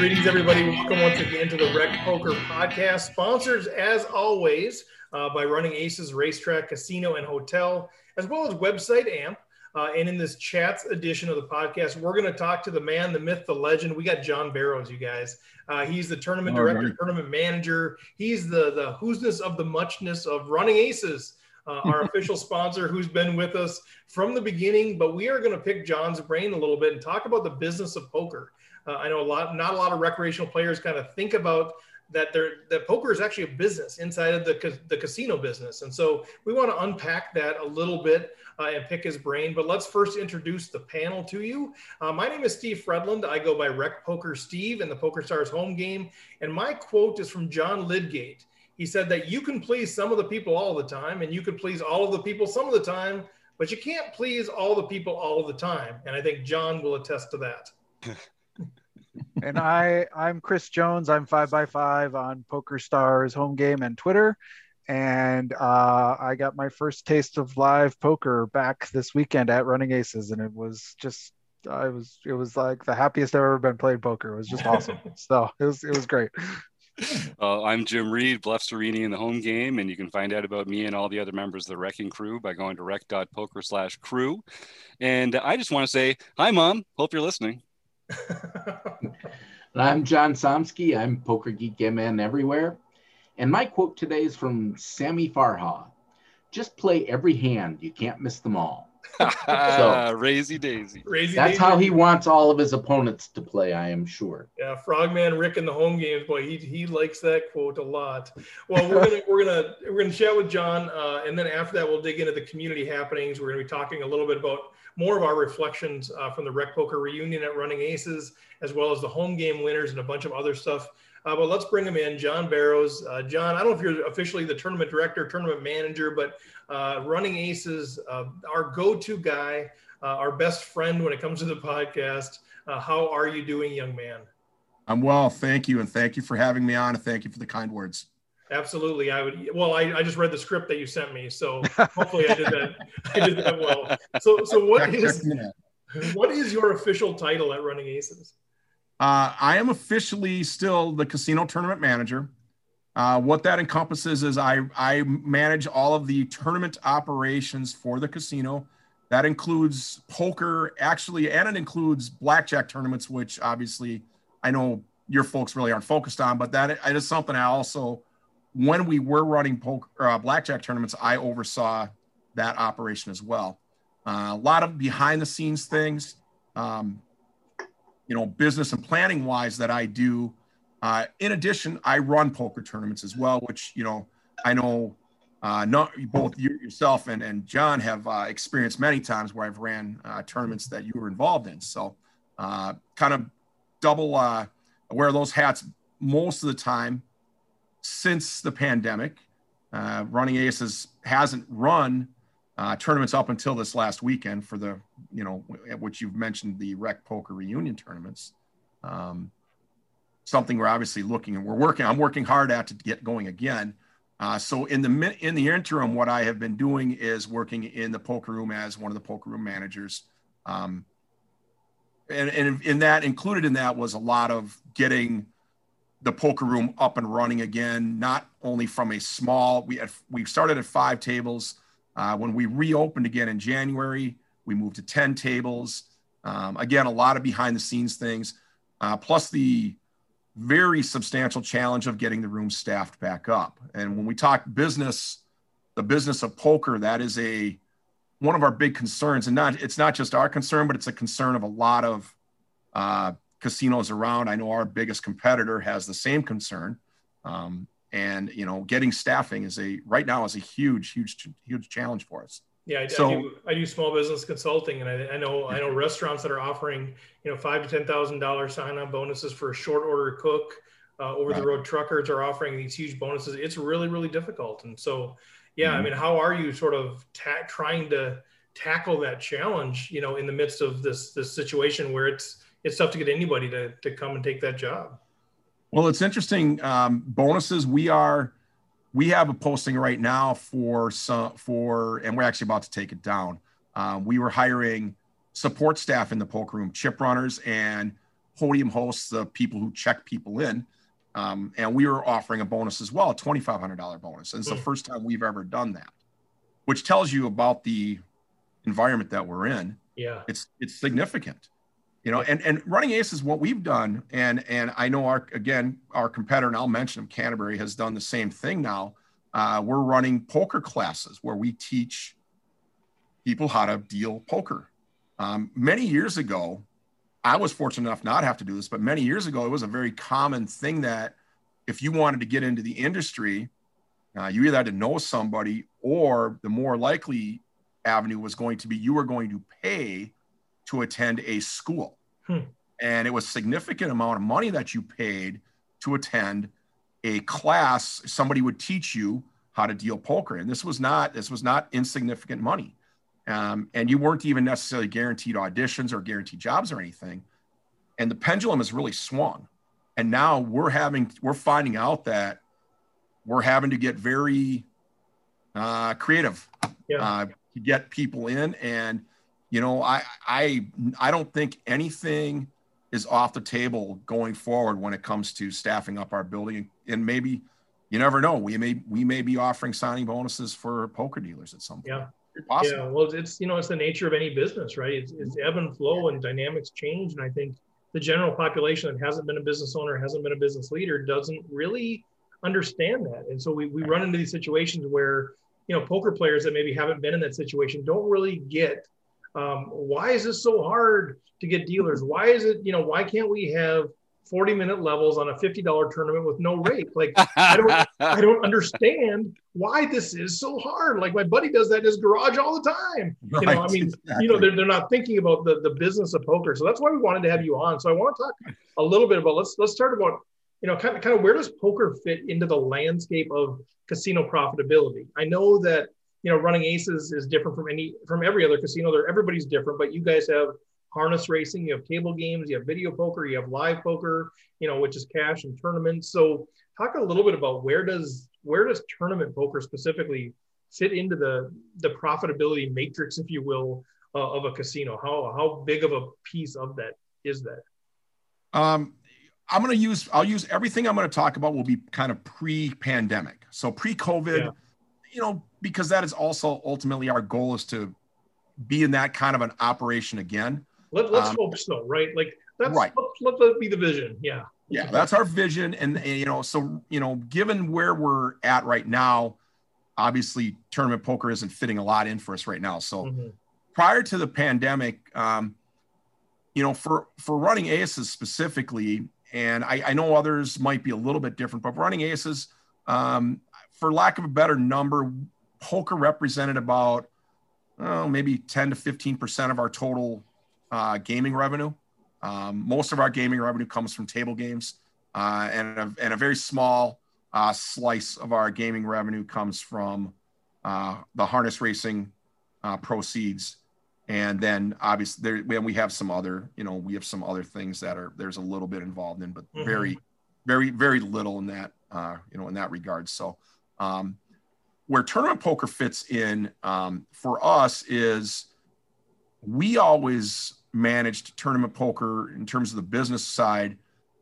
Greetings, everybody. Welcome once again to the Rec Poker Podcast. Sponsors, as always, uh, by Running Aces Racetrack, Casino, and Hotel, as well as website AMP. Uh, and in this chats edition of the podcast, we're going to talk to the man, the myth, the legend. We got John Barrows, you guys. Uh, he's the tournament director, right. tournament manager. He's the the who'sness of the muchness of Running Aces. Uh, our official sponsor who's been with us from the beginning. But we are going to pick John's brain a little bit and talk about the business of poker. Uh, I know a lot, not a lot of recreational players kind of think about that. They're, that poker is actually a business inside of the the casino business, and so we want to unpack that a little bit uh, and pick his brain. But let's first introduce the panel to you. Uh, my name is Steve Fredland. I go by Rec Poker Steve in the Poker Stars home game, and my quote is from John Lydgate. He said that you can please some of the people all the time, and you can please all of the people some of the time, but you can't please all the people all the time. And I think John will attest to that. and I I'm Chris Jones. I'm five by five on Poker Stars home game and Twitter. And uh, I got my first taste of live poker back this weekend at Running Aces, and it was just I was it was like the happiest I've ever been playing poker. It was just awesome. so it was it was great. Uh, I'm Jim Reed, Bluff Serini in the home game, and you can find out about me and all the other members of the Wrecking Crew by going to rec.poker slash crew. And I just want to say, hi, Mom. Hope you're listening. I'm John Somsky. I'm Poker Geek MN everywhere. And my quote today is from Sammy Farha Just play every hand, you can't miss them all. so, Razy Daisy. Razy that's Daisy. how he wants all of his opponents to play, I am sure. Yeah, Frogman Rick in the home games, boy, he, he likes that quote a lot. Well, we're gonna we're gonna we're gonna chat with John, uh, and then after that, we'll dig into the community happenings. We're gonna be talking a little bit about more of our reflections uh, from the Rec Poker reunion at Running Aces, as well as the home game winners and a bunch of other stuff. Uh, but let's bring him in, John Barrows. Uh, John, I don't know if you're officially the tournament director, tournament manager, but uh, Running Aces, uh, our go-to guy, uh, our best friend when it comes to the podcast. How are you doing, young man? I'm well, thank you, and thank you for having me on, and thank you for the kind words. Absolutely, I would. Well, I, I just read the script that you sent me, so hopefully I did that. I did that well. So, so what is what is your official title at Running Aces? Uh, I am officially still the casino tournament manager. Uh, what that encompasses is I, I manage all of the tournament operations for the casino. That includes poker, actually, and it includes blackjack tournaments, which obviously I know your folks really aren't focused on, but that is something I also, when we were running poker, uh, blackjack tournaments, I oversaw that operation as well. Uh, a lot of behind the scenes things. Um, you know, business and planning wise that I do. Uh, in addition, I run poker tournaments as well, which, you know, I know uh, not both you yourself and, and John have uh, experienced many times where I've ran uh, tournaments that you were involved in. So uh, kind of double uh, wear those hats most of the time since the pandemic. Uh, running Aces hasn't run uh, tournaments up until this last weekend for the, you know, which you've mentioned the Rec Poker reunion tournaments. Um, something we're obviously looking and we're working. I'm working hard at to get going again. Uh, so in the in the interim, what I have been doing is working in the poker room as one of the poker room managers. Um, and, and in that included in that was a lot of getting the poker room up and running again, not only from a small, we had, we started at five tables uh, when we reopened again in January, we moved to 10 tables. Um, again, a lot of behind the scenes things, uh, plus the very substantial challenge of getting the room staffed back up. And when we talk business, the business of poker, that is a one of our big concerns, and not it's not just our concern, but it's a concern of a lot of uh, casinos around. I know our biggest competitor has the same concern. Um, and you know getting staffing is a right now is a huge huge huge challenge for us yeah I, so, I do, I do small business consulting and I, I, know i know restaurants that are offering you know five to ten thousand dollars sign-on bonuses for a short order cook uh, over the road truckers are offering these huge bonuses it's really really difficult and so yeah mm-hmm. i mean how are you sort of ta- trying to tackle that challenge you know in the midst of this this situation where it's it's tough to get anybody to to come and take that job well, it's interesting. Um, bonuses. We are we have a posting right now for some for, and we're actually about to take it down. Um, we were hiring support staff in the poker room, chip runners, and podium hosts, the people who check people in. Um, and we were offering a bonus as well, a $2,500 bonus. And it's the Hmm. first time we've ever done that, which tells you about the environment that we're in. Yeah. It's it's significant, you know. And and running ace is what we've done. And and I know our again our competitor, and I'll mention them, Canterbury has done the same thing now. Uh, we're running poker classes where we teach people how to deal poker. Um, many years ago, I was fortunate enough not have to do this, but many years ago, it was a very common thing that if you wanted to get into the industry, uh, you either had to know somebody or the more likely avenue was going to be you were going to pay to attend a school. Hmm. And it was significant amount of money that you paid to attend a class. Somebody would teach you how to deal poker. And this was not, this was not insignificant money. Um, and you weren't even necessarily guaranteed auditions or guaranteed jobs or anything. And the pendulum has really swung. And now we're having, we're finding out that we're having to get very uh, creative Yeah. uh, to get people in. And you know, I I I don't think anything is off the table going forward when it comes to staffing up our building. And maybe you never know, we may we may be offering signing bonuses for poker dealers at some point. Yeah. Possible. Yeah, well, it's you know it's the nature of any business, right? It's, it's ebb and flow and dynamics change, and I think the general population that hasn't been a business owner, hasn't been a business leader, doesn't really understand that, and so we we run into these situations where you know poker players that maybe haven't been in that situation don't really get um, why is this so hard to get dealers? Why is it you know why can't we have 40 minute levels on a $50 tournament with no rake? Like I don't I don't understand why this is so hard. Like my buddy does that in his garage all the time. You know, I mean, exactly. you know, they're, they're not thinking about the, the business of poker. So that's why we wanted to have you on. So I want to talk a little bit about let's let's start about, you know, kind of kind of where does poker fit into the landscape of casino profitability? I know that you know running aces is different from any from every other casino. There everybody's different, but you guys have harness racing, you have table games, you have video poker, you have live poker, you know, which is cash and tournaments. So talk a little bit about where does where does tournament poker specifically fit into the the profitability matrix, if you will, uh, of a casino? How how big of a piece of that is that? Um, I'm going to use, I'll use everything I'm going to talk about will be kind of pre pandemic. So pre COVID, Yeah. You know, because that is also ultimately our goal is to be in that kind of an operation again. Let, let's Um, hope so, right? Like that's Right. let, let that be the vision. Yeah. Yeah, that's our vision. And, and, you know, so, you know, given where we're at right now, obviously tournament poker isn't fitting a lot in for us right now. So, Mhm. prior to the pandemic, um, you know, for for running aces specifically, and I, I know others might be a little bit different, but running aces, um, for lack of a better number, poker represented about oh, maybe 10 to 15 percent of our total uh, gaming revenue. Um, most of our gaming revenue comes from table games, uh, and, a, and a very small uh, slice of our gaming revenue comes from uh, the harness racing uh, proceeds. And then obviously there, when we have some other, you know, we have some other things that are, there's a little bit involved in, but Mhm. very, very, very little in that, uh, you know, in that regard. So, um, where tournament poker fits in um, for us is we always managed tournament poker in terms of the business side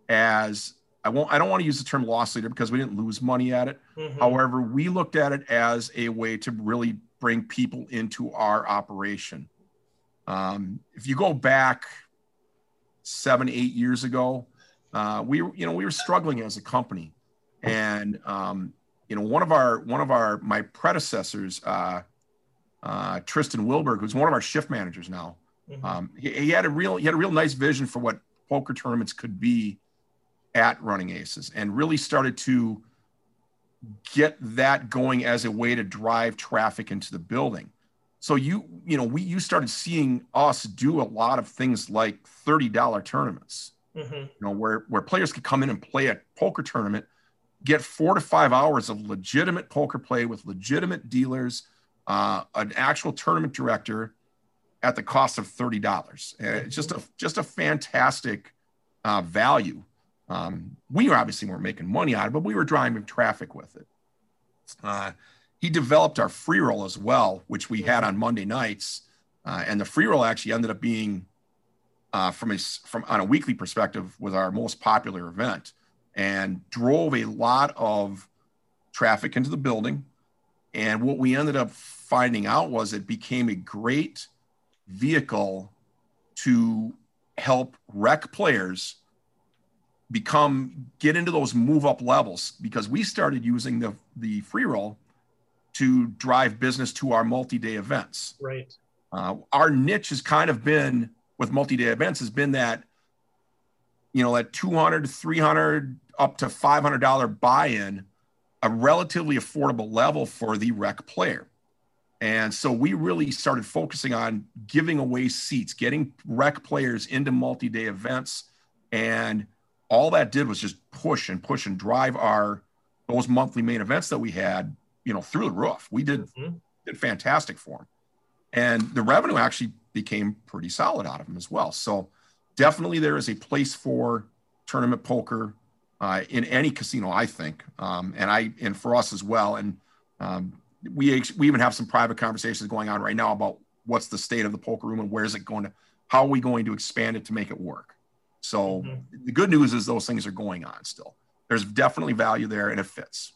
as I won't, I don't want to use the term loss leader because we didn't lose money at it. Mhm. However, we looked at it as a way to really bring people into our operation. Um, if you go back seven, eight years ago, uh, we were, you know, we were struggling as a company, and um, you know, one of our one of our my predecessors, uh, uh, Tristan Wilberg, who's one of our shift managers now, Mhm. um, he, he had a real he had a real nice vision for what poker tournaments could be at Running Aces, and really started to get that going as a way to drive traffic into the building. So you you know we you started seeing us do a lot of things like thirty dollar tournaments, Mhm. you know where where players could come in and play a poker tournament, get four to five hours of legitimate poker play with legitimate dealers, uh, an actual tournament director, at the cost of thirty dollars. It's just a just a fantastic uh, value. Um, we obviously weren't making money out of it, but we were driving traffic with it. Uh, he developed our free roll as well, which we had on Monday nights, uh, and the free roll actually ended up being uh, from a from on a weekly perspective was our most popular event and drove a lot of traffic into the building. And what we ended up finding out was it became a great vehicle to help rec players become get into those move up levels because we started using the the free roll to drive business to our multi-day events right uh, our niche has kind of been with multi-day events has been that you know that 200 300 up to 500 dollar buy-in a relatively affordable level for the rec player. And so we really started focusing on giving away seats getting rec players into multi-day events. And all that did was just push and push and drive our those monthly main events that we had you know through the roof. We did mm-hmm. did fantastic for them and the revenue actually became pretty solid out of them as well. So definitely there is a place for tournament poker uh, in any casino i think um, and i and for us as well and um, we we even have some private conversations going on right now about what's the state of the poker room and where is it going to how are we going to expand it to make it work so mm-hmm. the good news is those things are going on still. There's definitely value there and it fits.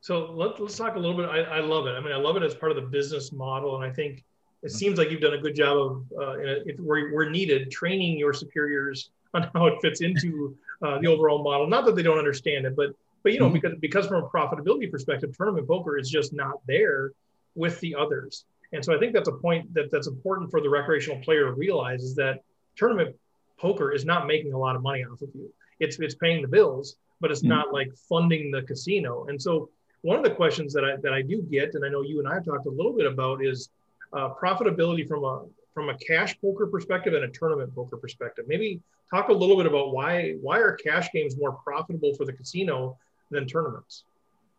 So let, us talk a little bit. I, I, love it. I mean, I love it as part of the business model. And I think it seems like you've done a good job of, uh, if we're, we're needed, training your superiors on how it fits into uh, the overall model. Not that they don't understand it, but but you know, mm-hmm. because because from a profitability perspective, tournament poker is just not there with the others. And so I think that's a point that that's important for the recreational player to realize is that tournament poker is not making a lot of money off of you. It's it's paying the bills, but it's mm-hmm. not like funding the casino. And so one of the questions that I that I do get, and I know you and I have talked a little bit about, is uh, profitability from a from a cash poker perspective and a tournament poker perspective. Maybe talk a little bit about why why are cash games more profitable for the casino than tournaments?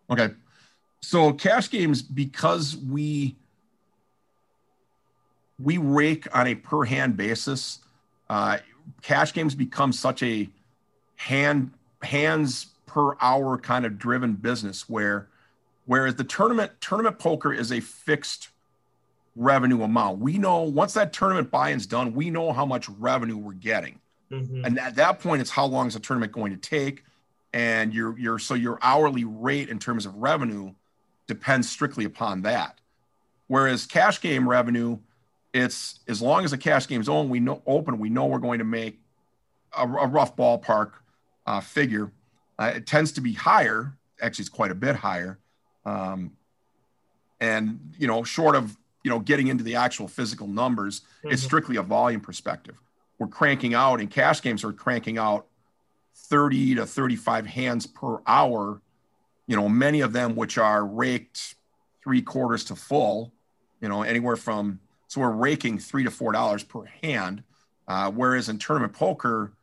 Okay, so cash games because we we rake on a per hand basis. Uh, cash games become such a hand hands per hour kind of driven business where whereas the tournament tournament poker is a fixed revenue amount we know once that tournament buy-in's done we know how much revenue we're getting mm-hmm. and at that point it's how long is the tournament going to take and your your so your hourly rate in terms of revenue depends strictly upon that whereas cash game revenue it's as long as the cash game's on, we know open, we know we're going to make a, a rough ballpark uh, figure. Uh, it tends to be higher. Actually, it's quite a bit higher. Um, and you know, short of you know getting into the actual physical numbers, mm-hmm. it's strictly a volume perspective. We're cranking out, and cash games are cranking out 30 to 35 hands per hour. You know, many of them which are raked three quarters to full. You know, anywhere from so we're raking three to four dollars per hand. Uh, whereas in tournament poker,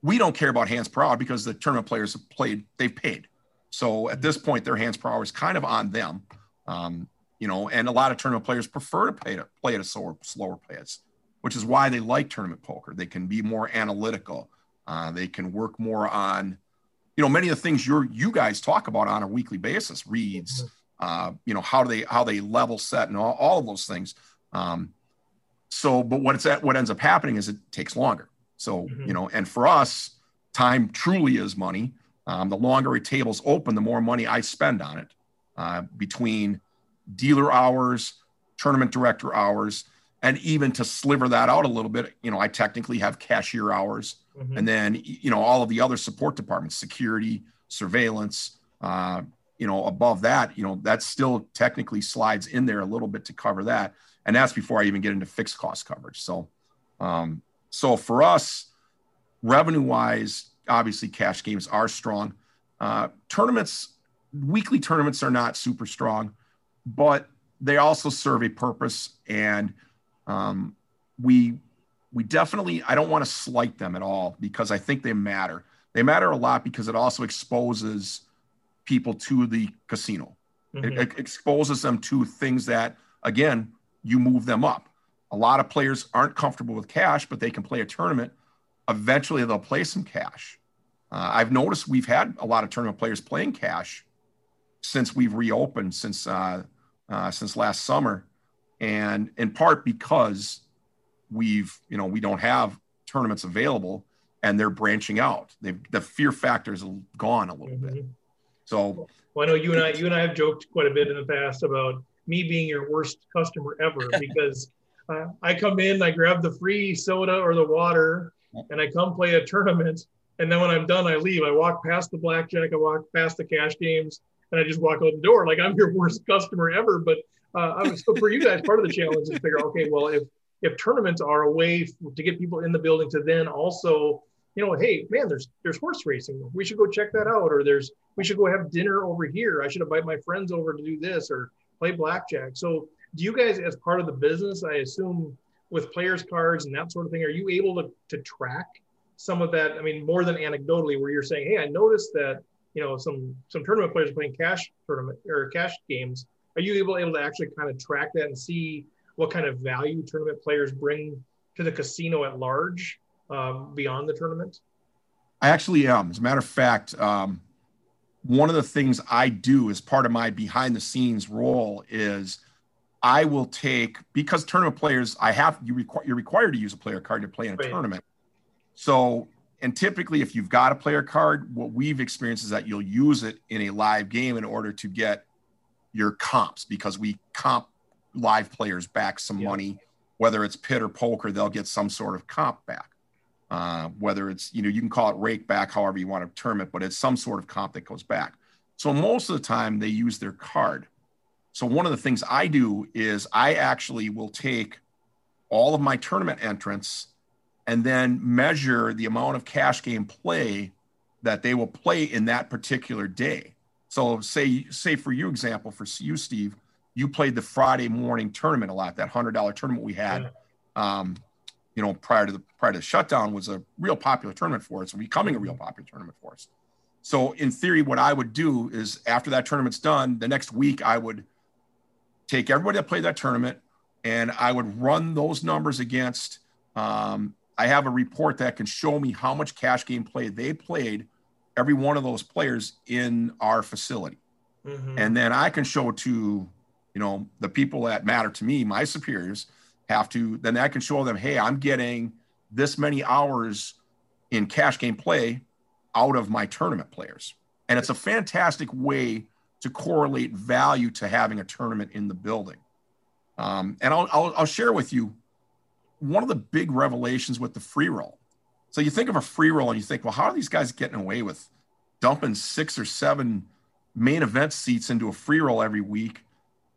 we don't care about hands per hour because the tournament players have played, they've paid. So at this point, their hands per hour is kind of on them. Um, you know, and a lot of tournament players prefer to pay to play at a slower, slower pace, which is why they like tournament poker. They can be more analytical. Uh, they can work more on, you know, many of the things you're you guys talk about on a weekly basis, reads, uh, you know, how do they how they level set and all, all of those things. Um, so, but what it's at, what ends up happening is it takes longer. So, mm-hmm. you know, and for us, time truly is money. Um, the longer a table's open, the more money I spend on it uh, between dealer hours, tournament director hours, and even to sliver that out a little bit, you know, I technically have cashier hours, mm-hmm. and then you know all of the other support departments, security, surveillance. Uh, you know, above that, you know, that still technically slides in there a little bit to cover that and that's before I even get into fixed cost coverage. So, um, so for us, revenue wise, obviously cash games are strong. Uh, tournaments, weekly tournaments are not super strong, but they also serve a purpose, and um, we we definitely I don't want to slight them at all because I think they matter. They matter a lot because it also exposes people to the casino. Mm-hmm. It, it exposes them to things that again you move them up. A lot of players aren't comfortable with cash, but they can play a tournament. Eventually, they'll play some cash. Uh, I've noticed we've had a lot of tournament players playing cash since we've reopened since uh, uh, since last summer, and in part because we've you know we don't have tournaments available and they're branching out. They've the fear factor is gone a little mm-hmm. bit. So well, I know you and I you and I have joked quite a bit in the past about me being your worst customer ever because uh, I come in, I grab the free soda or the water, and I come play a tournament. And then when I'm done, I leave. I walk past the blackjack, I walk past the cash games, and I just walk out the door like I'm your worst customer ever. But uh, I was, so for you guys, part of the challenge is figure, okay, well, if if tournaments are a way to get people in the building to then also you know, hey, man, there's there's horse racing. We should go check that out. Or there's we should go have dinner over here. I should invite my friends over to do this or play blackjack. So do you guys, as part of the business, I assume with players cards and that sort of thing, are you able to to track some of that? I mean, more than anecdotally, where you're saying, hey, I noticed that you know some some tournament players are playing cash tournament or cash games. Are you able able to actually kind of track that and see what kind of value tournament players bring to the casino at large? um, beyond the tournament? I actually am. As a matter of fact, um, one of the things I do as part of my behind the scenes role is I will take because tournament players I have you require you're required to use a player card to play in a right. tournament. So and typically if you've got a player card, what we've experienced is that you'll use it in a live game in order to get your comps because we comp live players back some money, whether it's pit or poker, they'll get some sort of comp back. Uh, whether it's, you know, you can call it rake back, however you want to term it, but it's some sort of comp that goes back. So most of the time they use their card. So one of the things I do is I actually will take all of my tournament entrants and then measure the amount of cash game play that they will play in that particular day. So say say for you example for you Steve, you played the Friday morning tournament a lot, that hundred dollar tournament we had. Yeah. Um, you know, prior to the prior to the shutdown was a real popular tournament for us and becoming a real popular tournament for us. So in theory, what I would do is after that tournament's done, the next week I would take everybody that played that tournament and I would run those numbers against. Um, I have a report that can show me how much cash game play they played, every one of those players in our facility. Mm-hmm. And then I can show to, you know, the people that matter to me, my superiors, have to, then I can show them, hey, I'm getting this many hours in cash game play out of my tournament players. And it's a fantastic way to correlate value to having a tournament in the building. Um, and I'll, I'll, I'll share with you one of the big revelations with the free roll. So you think of a free roll and you think, well, how are these guys getting away with dumping six or seven main event seats into a free roll every week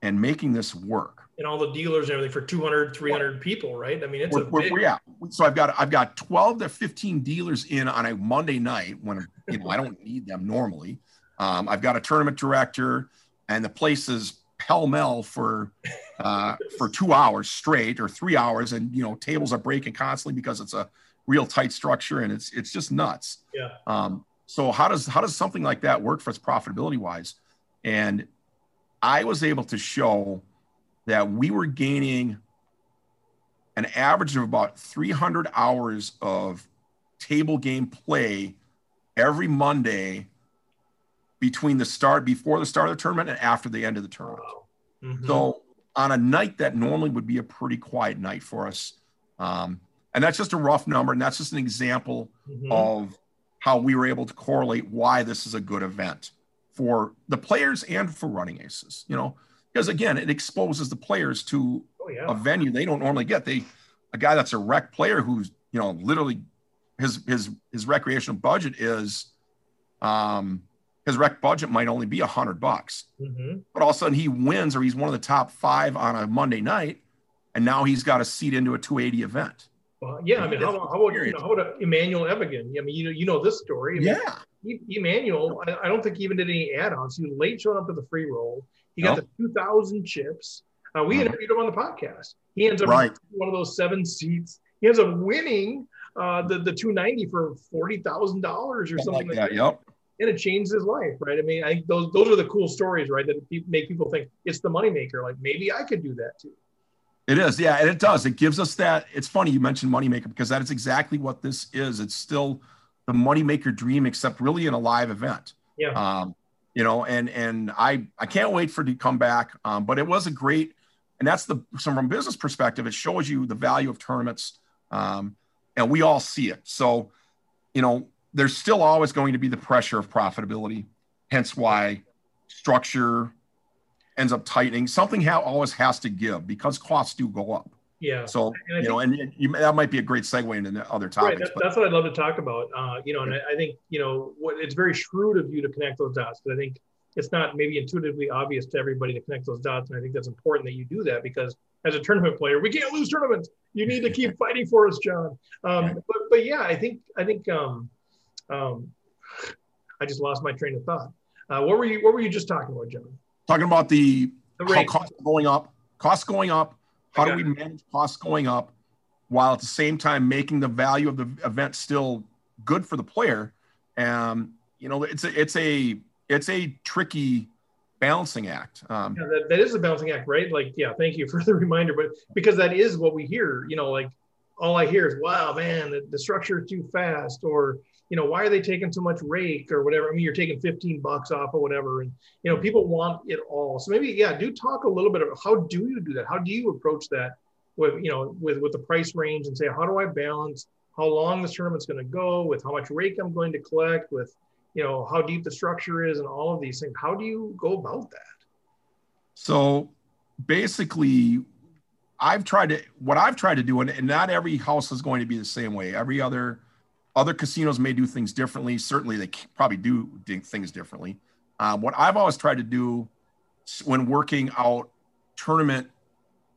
and making this work? and all the dealers and everything for 200 300 people right i mean it's we're, a big... yeah so i've got i've got 12 to 15 dealers in on a monday night when you know i don't need them normally um, i've got a tournament director and the place is pell-mell for uh, for two hours straight or three hours and you know tables are breaking constantly because it's a real tight structure and it's it's just nuts. Yeah. Um, so how does how does something like that work for us profitability wise and i was able to show that we were gaining an average of about 300 hours of table game play every Monday between the start before the start of the tournament and after the end of the tournament. Mm-hmm. So on a night that normally would be a pretty quiet night for us, um, and that's just a rough number, and that's just an example mm-hmm. of how we were able to correlate why this is a good event for the players and for running aces. You know, because again, it exposes the players to oh, yeah. a venue they don't normally get. They a guy that's a rec player who's you know literally his his his recreational budget is um his rec budget might only be a hundred bucks, mm-hmm. but all of a sudden he wins or he's one of the top five on a Monday night, and now he's got a seat into a 280 event. Well, yeah, I mean, how, how about you know, how about Emmanuel Evigan? I mean, you know, you know this story. I mean, yeah, Emmanuel, I, I, don't think he even did any add-ons. He was late showing up to the free roll. He got the 2,000 chips. Uh, we uh-huh. interviewed him on the podcast. He ends up right. one of those seven seats. He ends up winning uh, the the 290 for forty thousand dollars or something like, like that. Yep. And it changed his life, right? I mean, I think those those are the cool stories, right? That make people think it's the moneymaker. Like maybe I could do that too. It is, yeah, and it does. It gives us that. It's funny you mentioned moneymaker because that is exactly what this is. It's still the moneymaker dream, except really in a live event. Yeah. Um, you know, and and I I can't wait for it to come back. Um, but it was a great, and that's the so from business perspective, it shows you the value of tournaments. Um, and we all see it. So, you know, there's still always going to be the pressure of profitability. Hence why structure ends up tightening. Something ha- always has to give because costs do go up. Yeah. So you know, and you, that might be a great segue into the other topics. Right. That, that's what I'd love to talk about. Uh, you know, and I, I, think you know what it's very shrewd of you to connect those dots because I think it's not maybe intuitively obvious to everybody to connect those dots, and I think that's important that you do that because as a tournament player, we can't lose tournaments. You need to keep fighting for us, John. Um, but, but yeah, I think I think um, um, I just lost my train of thought. Uh, what were you What were you just talking about, John? Talking about the, the costs going up, costs going up how do we manage costs going up while at the same time making the value of the event still good for the player? Um, you know, it's a it's a it's a tricky balancing act. Um, yeah, that, that is a balancing act, right? Like, yeah, thank you for the reminder, but because that is what we hear, you know, like all I hear is, wow, man, the, the structure is too fast, or you know, why are they taking so much rake or whatever? I mean, you're taking 15 bucks off or whatever. And, you know, people want it all. So maybe, yeah, do talk a little bit about how do you do that? How do you approach that with, you know, with, with the price range and say, how do I balance how long this tournament's going to go with how much rake I'm going to collect with, you know, how deep the structure is and all of these things. How do you go about that? So basically, I've tried to, what I've tried to do, and, and not every house is going to be the same way. Every other, other casinos may do things differently. Certainly, they probably do things differently. Um, what I've always tried to do when working out tournament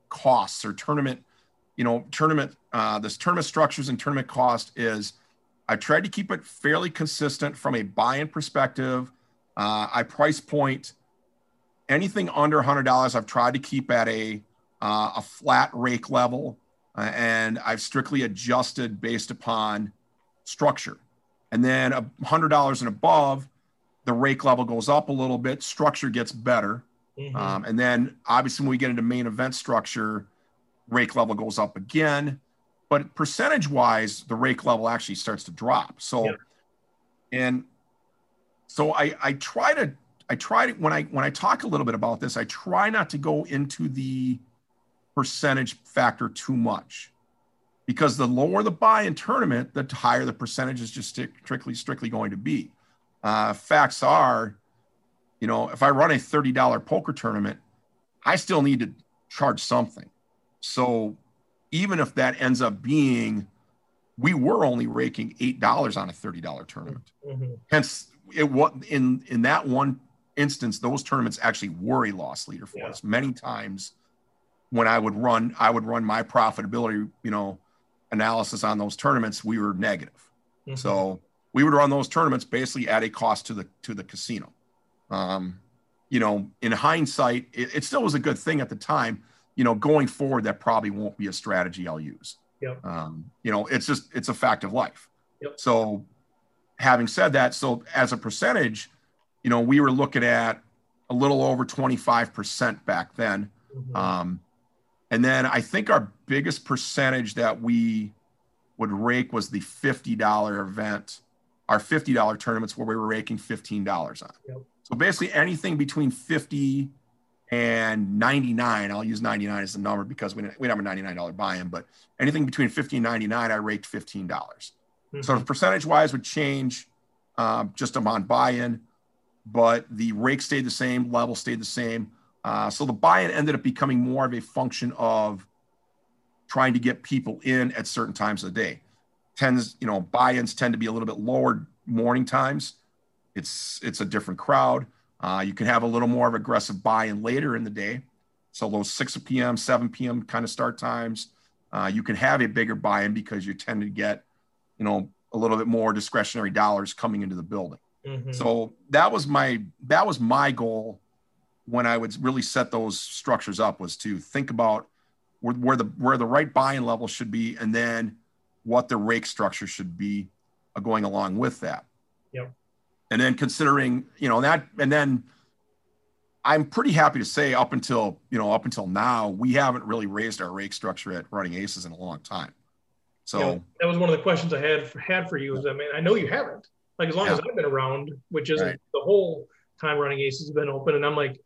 costs or tournament, you know, tournament, uh, this tournament structures and tournament cost is I tried to keep it fairly consistent from a buy-in perspective. Uh, I price point anything under $100. I've tried to keep at a uh, a flat rake level, uh, and I've strictly adjusted based upon structure. And then a hundred dollars and above, the rake level goes up a little bit, structure gets better. Mm-hmm. Um, and then obviously when we get into main event structure, rake level goes up again. But percentage wise, the rake level actually starts to drop. So and so I I try to I try to when I when I talk a little bit about this, I try not to go into the percentage factor too much because the lower the buy in tournament, the higher the percentage is just strictly strictly going to be. Uh, facts are, you know, if I run a $30 poker tournament, I still need to charge something. So even if that ends up being, we were only raking eight dollars on a $30 tournament. Mm-hmm. Hence, it was in in that one instance, those tournaments actually were a loss leader for yeah. us. Many times when I would run, I would run my profitability, you know, analysis on those tournaments, we were negative. Mm-hmm. So we would run those tournaments basically at a cost to the to the casino. Um, you know, in hindsight, it, it, still was a good thing at the time. You know, going forward, that probably won't be a strategy I'll use. Yep. Um, you know, it's just it's a fact of life. Yep. So, having said that, so as a percentage, you know, we were looking at a little over twenty five percent back then. Mm-hmm. Um, and then I think our biggest percentage that we would rake was the $50 event, our $50 tournaments where we were raking $15 on. Yep. So basically anything between 50 and 99, I'll use 99 as the number because we, we have a $99 buy-in, but anything between 50 and 99, I raked 15. dollars mm hmm So percentage wise would change um, just on buy-in, but the rake stayed the same, level stayed the same. Uh, so the buy-in ended up becoming more of a function of trying to get people in at certain times of the day. Tends, you know, buy-ins tend to be a little bit lower morning times. It's it's a different crowd. Uh, you can have a little more of aggressive buy-in later in the day. So those 6 p.m., 7 p.m. kind of start times, uh, you can have a bigger buy-in because you tend to get, you know, a little bit more discretionary dollars coming into the building. Mm-hmm. So that was my that was my goal when I would really set those structures up was to think about where, where the where the right buy-in level should be, and then what the rake structure should be going along with that. Yep. And then considering, you know, that, and then I'm pretty happy to say up until, you know, up until now, we haven't really raised our rake structure at running aces in a long time. So that was one of the questions I had for, had for you. Is I mean, I know you haven't. Like as long yeah. as I've been around, which isn't right. the whole time running aces has been open, and I'm like,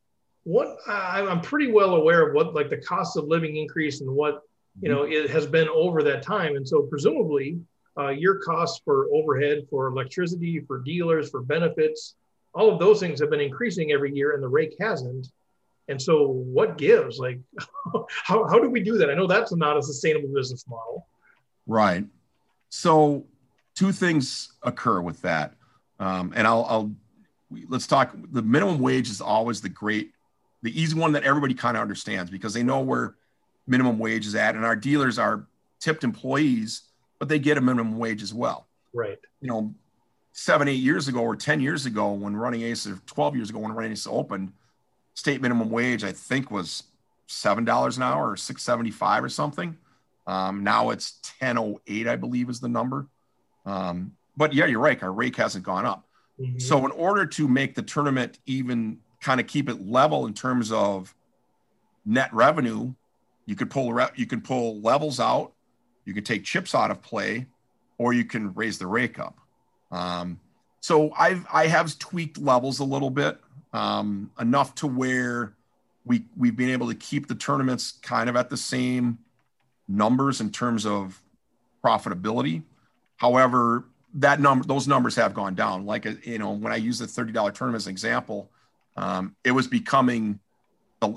what I'm pretty well aware of what like the cost of living increase and what you know, it has been over that time. And so presumably uh, your costs for overhead, for electricity, for dealers, for benefits, all of those things have been increasing every year and the rake hasn't. And so what gives? Like, how, how do we do that? I know that's not a sustainable business model. Right. So two things occur with that. Um, and I'll, I'll, let's talk. The minimum wage is always the great, the easy one that everybody kind of understands because they know where minimum wage is at. And our dealers are tipped employees, but they get a minimum wage as well. Right. You know, seven, eight years ago or 10 years ago when running ace or 12 years ago when running ace opened, state minimum wage, I think was $7 an hour or 675 or something. Um, now it's 1008, I believe is the number. Um, but yeah, you're right. Our rake hasn't gone up. Mm-hmm. So in order to make the tournament even kind of keep it level in terms of net revenue, you could pull you can pull levels out, you can take chips out of play, or you can raise the rake up. Um, so I've I have tweaked levels a little bit, um, enough to where we we've been able to keep the tournaments kind of at the same numbers in terms of profitability. However, that number those numbers have gone down. Like you know, when I use the thirty dollar tournament as an example, um, it was becoming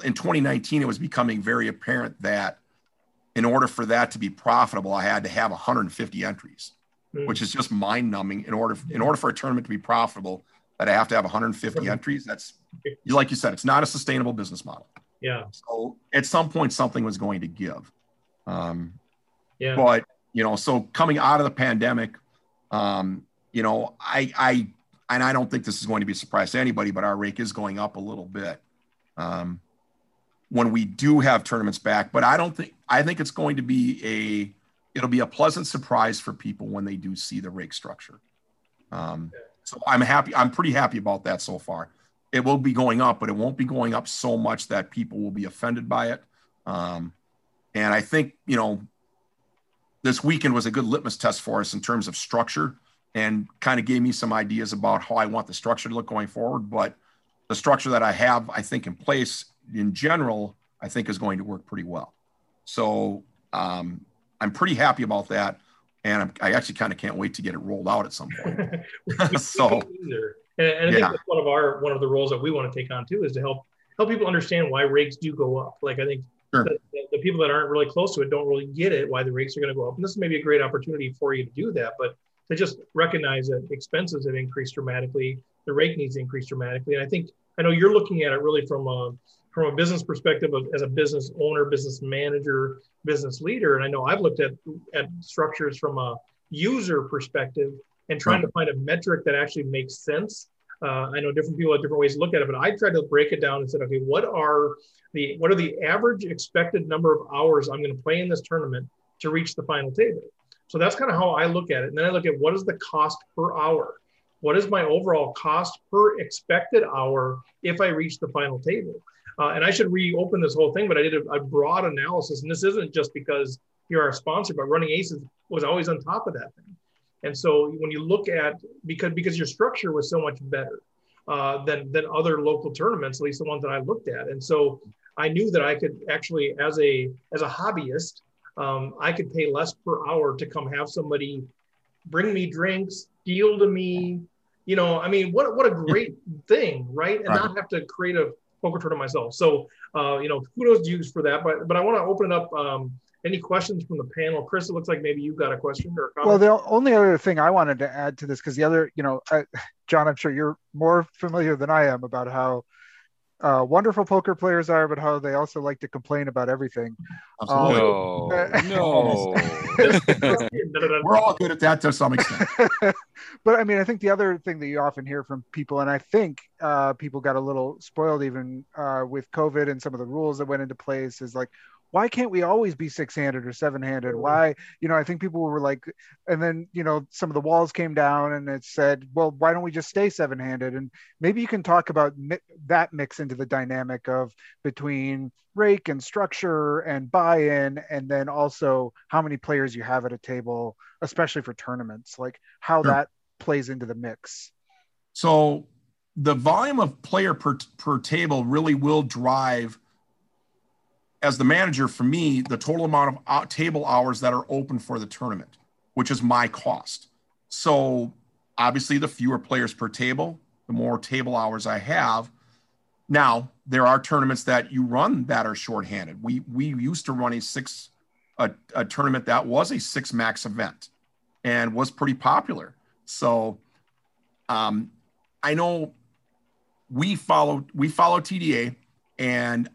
in 2019 it was becoming very apparent that in order for that to be profitable, I had to have 150 entries mm. which is just mind numbing. In order in order for a tournament to be profitable, that I have to have 150 entries. That's like you said, it's not a sustainable business model. Yeah. So at some point, something was going to give. Um, yeah. But you know, so coming out of the pandemic, um, you know, I I and I don't think this is going to be a surprise to anybody, but our rake is going up a little bit. Um, when we do have tournaments back, but I don't think I think it's going to be a it'll be a pleasant surprise for people when they do see the rake structure. Um, so I'm happy. I'm pretty happy about that so far. It will be going up, but it won't be going up so much that people will be offended by it. Um, and I think you know this weekend was a good litmus test for us in terms of structure and kind of gave me some ideas about how I want the structure to look going forward. But the structure that I have, I think, in place in general, I think is going to work pretty well. So um, I'm pretty happy about that. And I'm, i actually kind of can't wait to get it rolled out at some point. so, and, and I think that's one of our one of the roles that we want to take on too is to help help people understand why rakes do go up. Like I think sure. the, the, people that aren't really close to it don't really get it why the rakes are going to go up. And this may be a great opportunity for you to do that, but to just recognize that expenses have increased dramatically, the rake needs to increase dramatically. And I think I know you're looking at it really from a from a business perspective of, as a business owner, business manager, business leader. And I know I've looked at, at structures from a user perspective and trying to find a metric that actually makes sense. Uh, I know different people have different ways to look at it, but I tried to break it down and said, okay, what are the what are the average expected number of hours I'm going to play in this tournament to reach the final table? So that's kind of how I look at it. And then I look at what is the cost per hour? What is my overall cost per expected hour if I reach the final table? Uh, and I should reopen this whole thing, but I did a, a, broad analysis. And this isn't just because you're our sponsor, but Running Aces was always on top of that thing. And so when you look at because because your structure was so much better uh, than than other local tournaments, at least the ones that I looked at, and so I knew that I could actually, as a as a hobbyist, um, I could pay less per hour to come have somebody bring me drinks, deal to me. You know, I mean, what what a great thing, right? And right. not have to create a poker tournament myself. So, uh, you know, kudos to you for that. But but I want to open it up. Um, any questions from the panel? Chris, it looks like maybe you've got a question or a comment. Well, the only other thing I wanted to add to this, because the other, you know, I, John, I'm sure you're more familiar than I am about how uh, wonderful poker players are, but how they also like to complain about everything. Um, no, no. We're all good at that to some extent. but I mean, I think the other thing that you often hear from people, and I think uh, people got a little spoiled even uh, with COVID and some of the rules that went into place, is like, why can't we always be six-handed or seven-handed mm-hmm. why you know i think people were like and then you know some of the walls came down and it said well why don't we just stay seven-handed and maybe you can talk about mi- that mix into the dynamic of between rake and structure and buy-in and then also how many players you have at a table especially for tournaments like how sure. that plays into the mix so the volume of player per, per table really will drive as the manager, for me, the total amount of uh, table hours that are open for the tournament, which is my cost. So obviously, the fewer players per table, the more table hours I have. Now, there are tournaments that you run that are shorthanded. We we used to run a six a, a tournament that was a six max event and was pretty popular. So um, I know we follow we follow TDA and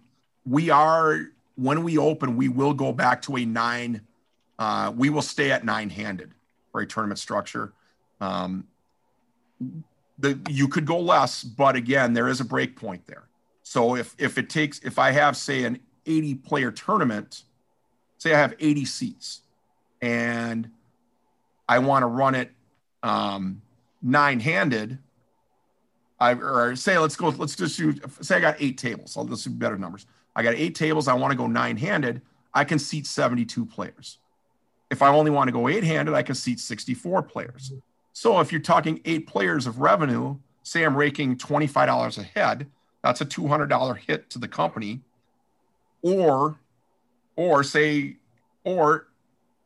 we are when we open we will go back to a nine uh, we will stay at nine handed for a tournament structure um, the you could go less but again there is a break point there so if if it takes if i have say an 80 player tournament say i have 80 seats and i want to run it um, nine handed I or say let's go let's just say I got eight tables. So let's do better numbers. I got eight tables. I want to go nine handed. I can seat 72 players. If I only want to go eight handed, I can seat 64 players. So if you're talking eight players of revenue, say I'm raking $25 a head, that's a $200 hit to the company. Or, or say, or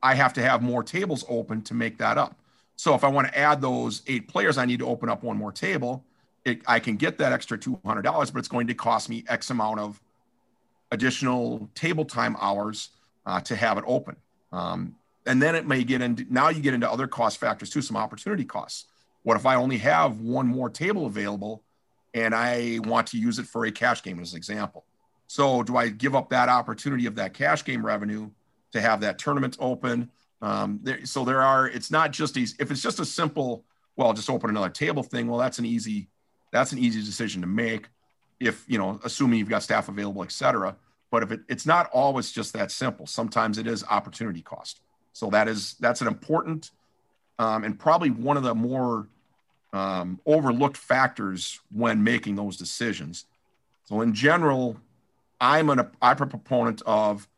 I have to have more tables open to make that up. So if I want to add those eight players, I need to open up one more table it, I can get that extra $200, but it's going to cost me X amount of additional table time hours uh, to have it open. Um, and then it may get into, now you get into other cost factors too, some opportunity costs. What if I only have one more table available and I want to use it for a cash game as an example? So do I give up that opportunity of that cash game revenue to have that tournament open? Um, there, so there are, it's not just these, if it's just a simple, well, just open another table thing. Well, that's an easy that's an easy decision to make if you know assuming you've got staff available et cetera. But if it, it's not always just that simple. Sometimes it is opportunity cost. So that is that's an important um, and probably one of the more um, overlooked factors when making those decisions. So in general i'm an i'm a proponent of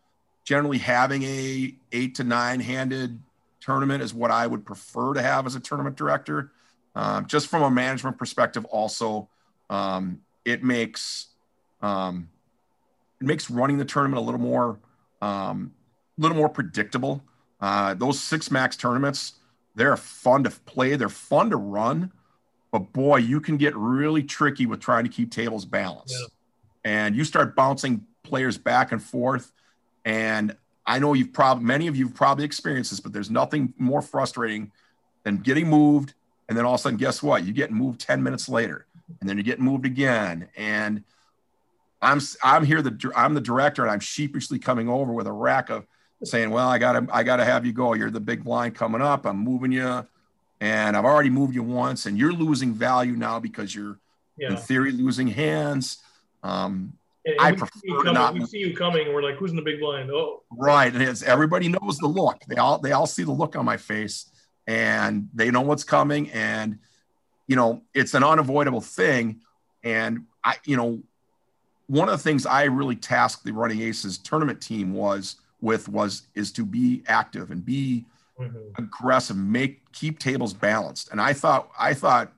generally having a eight to nine handed tournament is what i would prefer to have as a tournament director. Um, just from a management perspective, also, um, it makes um, it makes running the tournament a little more um, a little more predictable. Uh, those six max tournaments, they're fun to play, they're fun to run, but boy, you can get really tricky with trying to keep tables balanced. Yeah. And you start bouncing players back and forth. And I know you've probably many of you've probably experienced this, but there's nothing more frustrating than getting moved and then all of a sudden, guess what? You get moved 10 minutes later, and then you get moved again. And I'm I'm here the I'm the director, and I'm sheepishly coming over with a rack of saying, "Well, I gotta I gotta have you go. You're the big blind coming up. I'm moving you, and I've already moved you once, and you're losing value now because you're yeah. in theory losing hands." Um, and, I prefer coming, not. We see you coming. We're like, "Who's in the big blind?" Oh, right. And it's everybody knows the look. They all they all see the look on my face and they know what's coming and you know it's an unavoidable thing and i you know one of the things i really tasked the running aces tournament team was with was is to be active and be mm-hmm. aggressive make keep tables balanced and i thought i thought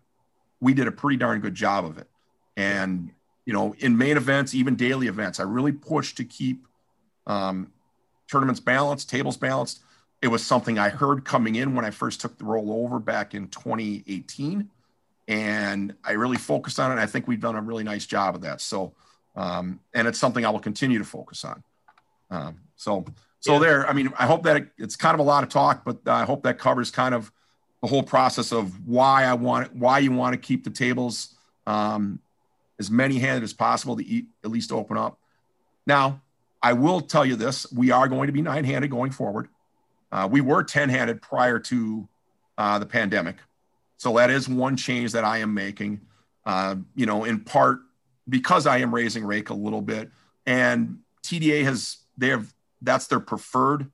we did a pretty darn good job of it and you know in main events even daily events i really pushed to keep um, tournaments balanced tables balanced it was something I heard coming in when I first took the role over back in 2018. And I really focused on it. I think we've done a really nice job of that. So, um, and it's something I will continue to focus on. Um, so, so yeah. there, I mean, I hope that it, it's kind of a lot of talk, but I hope that covers kind of the whole process of why I want, why you want to keep the tables um, as many handed as possible to eat, at least open up. Now, I will tell you this: we are going to be nine-handed going forward. Uh, we were 10 handed prior to uh, the pandemic. So that is one change that I am making, uh, you know, in part because I am raising rake a little bit. And TDA has, they have, that's their preferred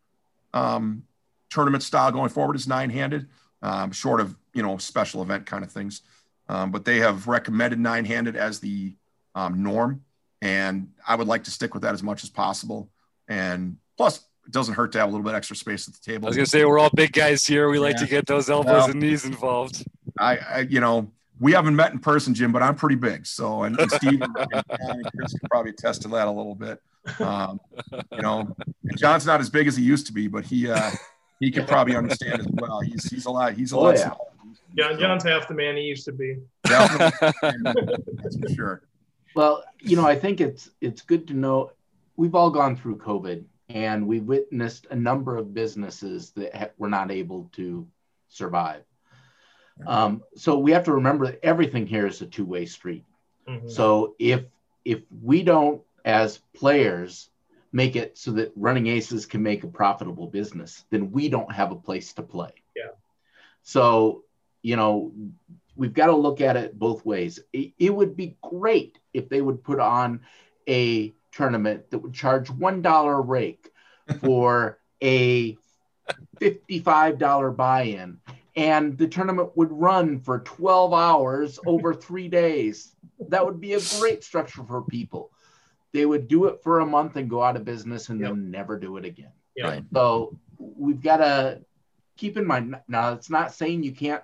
um, tournament style going forward is nine handed, um, short of, you know, special event kind of things. Um, but they have recommended nine handed as the um, norm. And I would like to stick with that as much as possible. And plus, it doesn't hurt to have a little bit extra space at the table. I was gonna say we're all big guys here. We yeah. like to get those elbows well, and knees involved. I, I, you know, we haven't met in person, Jim, but I'm pretty big. So, and, and Steve and, and Chris can probably attest to that a little bit. Um, you know, John's not as big as he used to be, but he uh, he could probably understand as well. He's he's a lot. He's a Oh, lot. yeah. John, John's half the man he used to be. Definitely. That's for sure. Well, you know, I think it's it's good to know we've all gone through COVID and we witnessed a number of businesses that ha- were not able to survive. Um, so we have to remember that everything here is a two-way street. Mhm. So if if we don't, as players, make it so that running aces can make a profitable business, then we don't have a place to play. Yeah. So you know, we've got to look at it both ways. It, it would be great if they would put on a tournament that would charge one dollar a rake for a fifty-five dollar buy-in, and the tournament would run for twelve hours over three days. That would be a great structure for people. They would do it for a month and go out of business and then never do it again. Yeah. Right. So we've got to keep in mind now, it's not saying you can't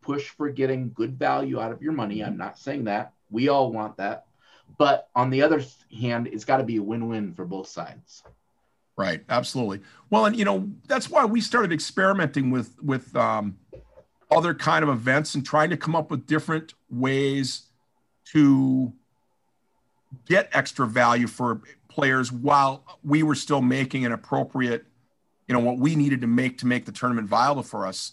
push for getting good value out of your money. I'm mm-hmm. not saying that. We all want that. But on the other hand, it's got to be a win win for both sides. Right. Absolutely. Well, and you know that's why we started experimenting with with um, other kind of events and trying to come up with different ways to get extra value for players while we were still making an appropriate, you know, what we needed to make to make the tournament viable for us.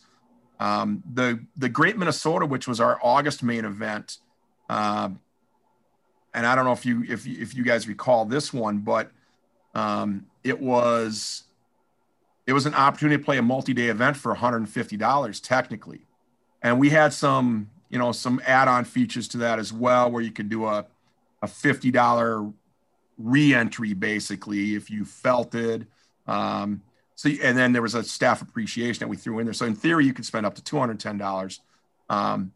Um, the the Great Minnesota, which was our August main event, um, and I don't know if you if you, if you guys recall this one, but um, it was it was an opportunity to play a multi-day event for $150 technically, and we had some you know some add-on features to that as well, where you could do a a $50 re-entry basically if you felt it. Um, so and then there was a staff appreciation that we threw in there. So in theory, you could spend up to $210. Um,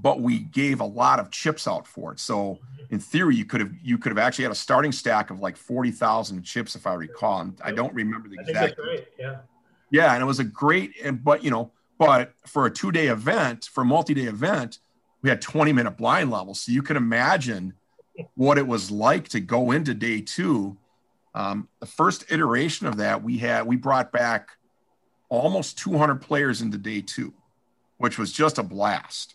but we gave a lot of chips out for it. So in theory, you could have you could have actually had a starting stack of like forty thousand chips, if I recall. And I don't remember the exact. right. Yeah. Yeah, and it was a great and but you know, but for a two day event, for a multi day event, we had twenty minute blind levels. So you can imagine what it was like to go into day two. Um, the first iteration of that, we had we brought back almost 200 players into day two, which was just a blast.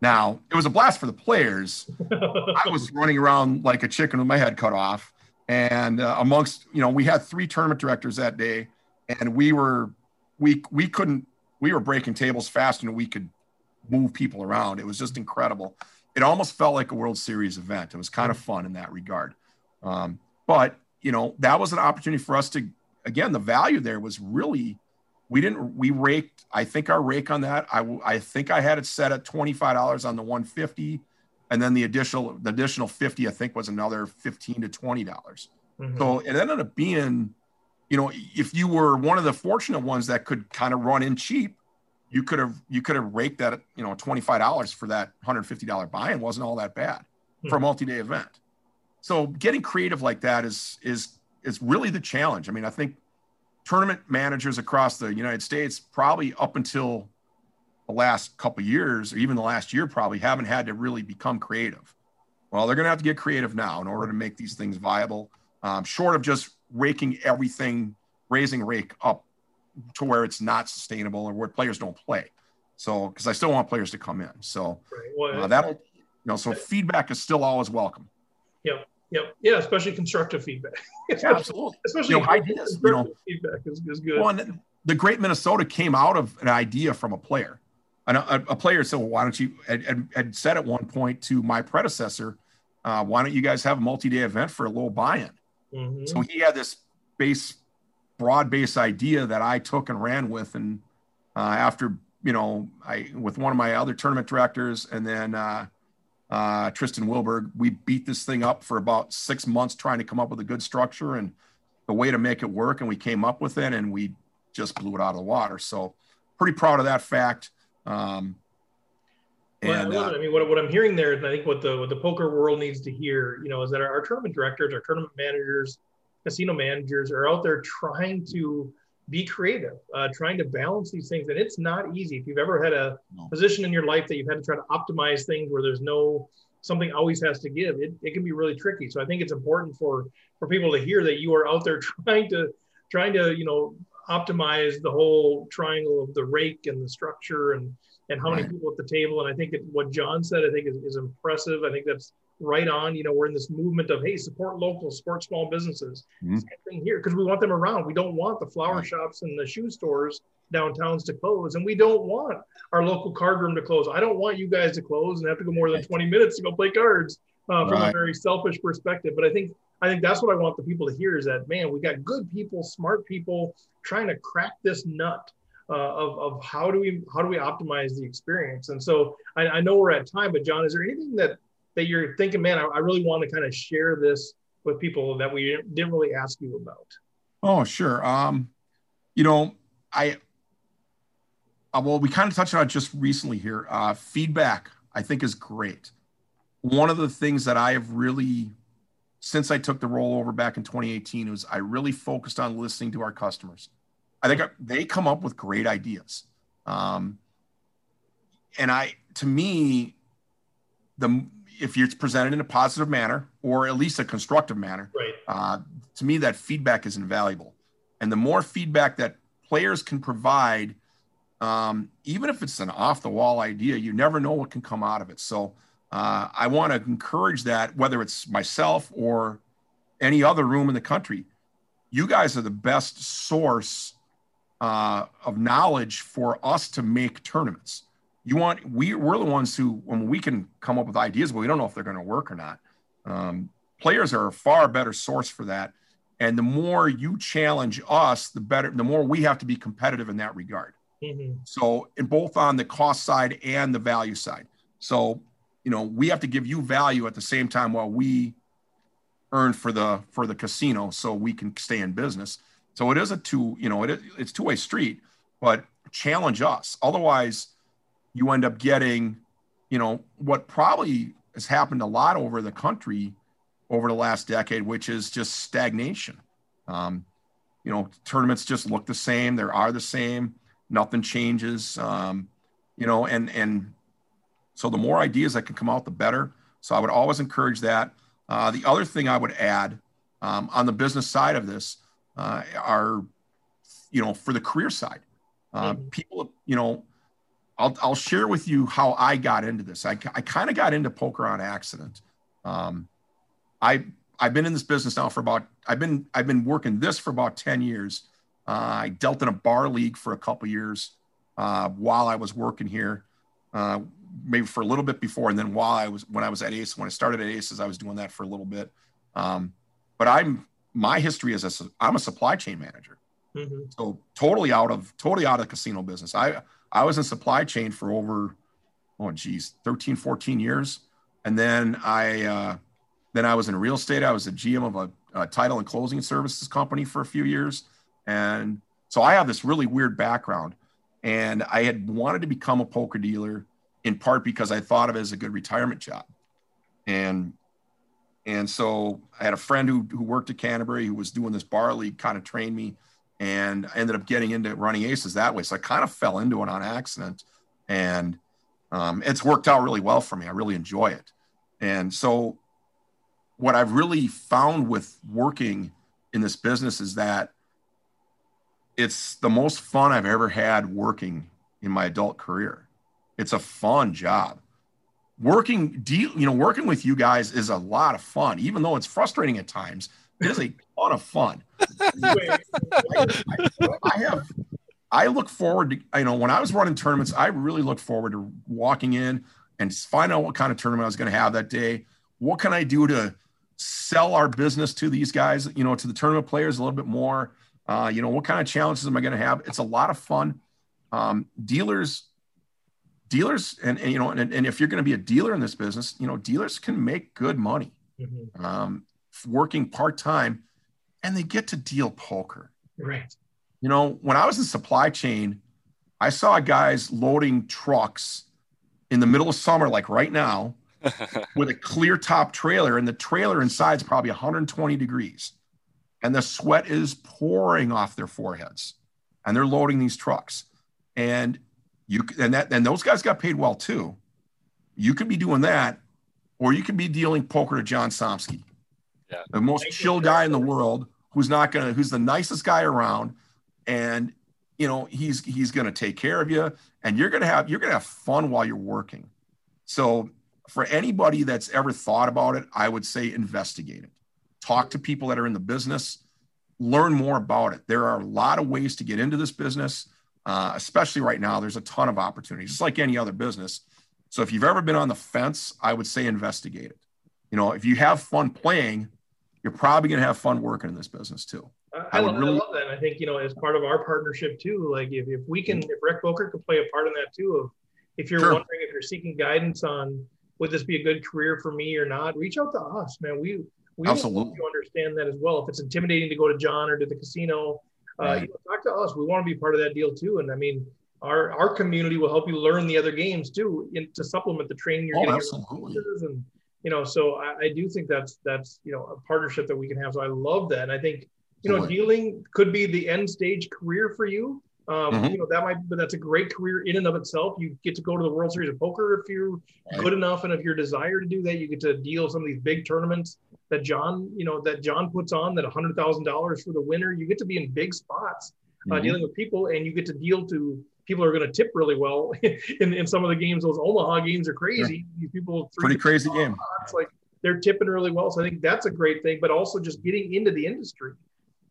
Now it was a blast for the players. I was running around like a chicken with my head cut off. And uh, amongst, you know, we had three tournament directors that day, and we were, we we couldn't, we were breaking tables faster than we could move people around. It was just incredible. It almost felt like a World Series event. It was kind of fun in that regard. Um, but you know, that was an opportunity for us to, again, the value there was really we didn't we raked i think our rake on that i i think i had it set at $25 on the 150 and then the additional the additional 50 i think was another 15 to 20 dollars. Mhm. so it ended up being you know if you were one of the fortunate ones that could kind of run in cheap you could have you could have raked that you know $25 for that $150 buy-in wasn't all that bad for a multi-day event. So getting creative like that is is is really the challenge. I mean i think tournament managers across the United States, probably up until the last couple years, or even the last year, probably haven't had to really become creative. Well, they're going to have to get creative now in order to make these things viable. Um, short of just raking everything, raising rake up to where it's not sustainable or where players don't play. So, because I still want players to come in. So Right. Well, uh, that'll, you know, so feedback is still always welcome. Yep. Yep. Yeah. Especially constructive feedback. Absolutely. Especially You know, ideas, you know, feedback is, is good. Well, and the Great Minnesota came out of an idea from a player. And a, a player said, "Well, why don't you?" Had said at one point to my predecessor, uh, "Why don't you guys have a multi-day event for a little buy-in?" Mhm. So he had this base, broad base idea that I took and ran with, and uh, after you know, I with one of my other tournament directors, and then uh, uh, Tristan Wilberg, we beat this thing up for about six months trying to come up with a good structure and the way to make it work, and we came up with it, and we just blew it out of the water. So pretty proud of that fact. Um, Well, I and uh. I mean, what, what I'm hearing there, and I think what the what the poker world needs to hear, you know, is that our, our tournament directors, our tournament managers, casino managers are out there trying to be creative, uh, trying to balance these things. And it's not easy. If you've ever had a no. position in your life that you've had to try to optimize things where there's no something always has to give, it, it can be really tricky. So I think it's important for for people to hear that you are out there trying to trying to you know optimize the whole triangle of the rake and the structure and and how many people at the table. And I think what John said, I think is, is impressive. I think that's right on. You know, we're in this movement of hey, support local, support small businesses. Mm-hmm. Same thing here because we want them around. We don't want the flower right. shops and the shoe stores downtowns to close, and we don't want our local card room to close. I don't want you guys to close and have to go more than 20 minutes to go play cards uh, from right. a very selfish perspective. But I think I think that's what I want the people to hear is that man, we got good people, smart people trying to crack this nut. Uh, of, of how do we how do we optimize the experience and so I, I know we're at time but john is there anything that that you're thinking, man, I, I really want to kind of share this with people that we didn't really ask you about? Oh, sure. Um, you know, I, uh, well, we kind of touched on it just recently here. Uh, feedback, I think, is great. One of the things that I have really, since I took the role over back in 2018, was I really focused on listening to our customers. I think they come up with great ideas. Um, and I, to me, the if it's presented in a positive manner or at least a constructive manner, right. uh, to me that feedback is invaluable. And the more feedback that players can provide, um, even if it's an off the wall idea, you never know what can come out of it. So uh, I want to encourage that, whether it's myself or any other room in the country. You guys are the best source uh, of knowledge for us to make tournaments you want we we're the ones who when we can come up with ideas, but we don't know if they're going to work or not. Um, players are a far better source for that, and the more you challenge us, the better. The more we have to be competitive in that regard. Mm-hmm. So, in both on the cost side and the value side. So, you know, we have to give you value at the same time while we earn for the for the casino, so we can stay in business. So it is a two, you know, it, it's two way street, but challenge us. Otherwise, you end up getting, you know, what probably has happened a lot over the country over the last decade, which is just stagnation. Um, you know, tournaments just look the same. They are the same. Nothing changes. Um, you know, and and so the more ideas that can come out, the better. So I would always encourage that. Uh, the other thing I would add um, on the business side of this uh, are, you know, for the career side, uh, mm-hmm. people, you know, I'll, I'll share with you how I got into this. I, I kind of got into poker on accident. Um, I I've been in this business now for about I've been I've been working this for about ten years. Uh, I dealt in a bar league for a couple years uh, while I was working here, uh, maybe for a little bit before, and then while I was when I was at Ace when I started at Aces, I was doing that for a little bit. Um, but I'm my history is a I'm a supply chain manager, mm-hmm. so totally out of totally out of the casino business. I I was in supply chain for over, oh geez, 13, 14 years. And then I, uh, then I was in real estate. I was a GM of a, a title and closing services company for a few years. And so I have this really weird background. And I had wanted to become a poker dealer in part because I thought of it as a good retirement job. And and so I had a friend who, who worked at Canterbury who was doing this bar league, kind of trained me and I ended up getting into running aces that way. So I kind of fell into it on accident, and um, it's worked out really well for me. I really enjoy it, and so what I've really found with working in this business is that it's the most fun I've ever had working in my adult career. It's a fun job. Working, deal, you know, working with you guys is a lot of fun, even though it's frustrating at times. It is a ton of fun. I, have, I look forward to, you know, when I was running tournaments, I really looked forward to walking in and find out what kind of tournament I was going to have that day. What can I do to sell our business to these guys, you know, to the tournament players a little bit more? Uh, you know, what kind of challenges am I going to have? It's a lot of fun. Um, dealers, dealers, and, and you know, and, and, if you're going to be a dealer in this business, you know, dealers can make good money. Mm-hmm. Um, working part time and they get to deal poker. Right. You know, when I was in supply chain, I saw guys loading trucks in the middle of summer, like right now, with a clear top trailer, and the trailer inside is probably 120 degrees, and the sweat is pouring off their foreheads. and they're loading these trucks. And you and that and those guys got paid well too. You could be doing that, or you could be dealing poker to John Somsky, Yeah. the most Thank chill guy in the world, who's not gonna, who's the nicest guy around, and you know he's he's gonna take care of you, and you're gonna have you're gonna have fun while you're working. So for anybody that's ever thought about it, I would say investigate it. Talk to people that are in the business, learn more about it. There are a lot of ways to get into this business, uh, especially right now. There's a ton of opportunities, just like any other business. So if you've ever been on the fence, I would say investigate it. You know, if you have fun playing, you're probably going to have fun working in this business too. I, I would love, really- I love that. And I think, you know, as part of our partnership too, like if, if we can, if Rec Poker could play a part in that too, of if you're Sure. wondering if you're seeking guidance on would this be a good career for me or not, reach out to us, man. We, we Absolutely. you understand that as well. If it's intimidating to go to John or to the casino, uh, you know, talk to us. We want to be part of that deal too. And I mean, our, our community will help you learn the other games too, in, to supplement the training you're Oh, getting. absolutely. And, you know, so I, I do think that's, that's, you know, a partnership that we can have. So I love that. And I think, you know, dealing could be the end stage career for you. Um, Mhm. You know, that might, but that's a great career in and of itself. You get to go to the World Series of Poker if you're Right. good enough, and if your desire to do that, you get to deal some of these big tournaments that John, you know, that John puts on. That hundred thousand dollars for the winner. You get to be in big spots uh, Mhm. dealing with people, and you get to deal to people are going to tip really well in, in some of the games. Those Omaha games are crazy. These people Pretty crazy game. spots, like they're tipping really well. So I think that's a great thing, but also just getting into the industry.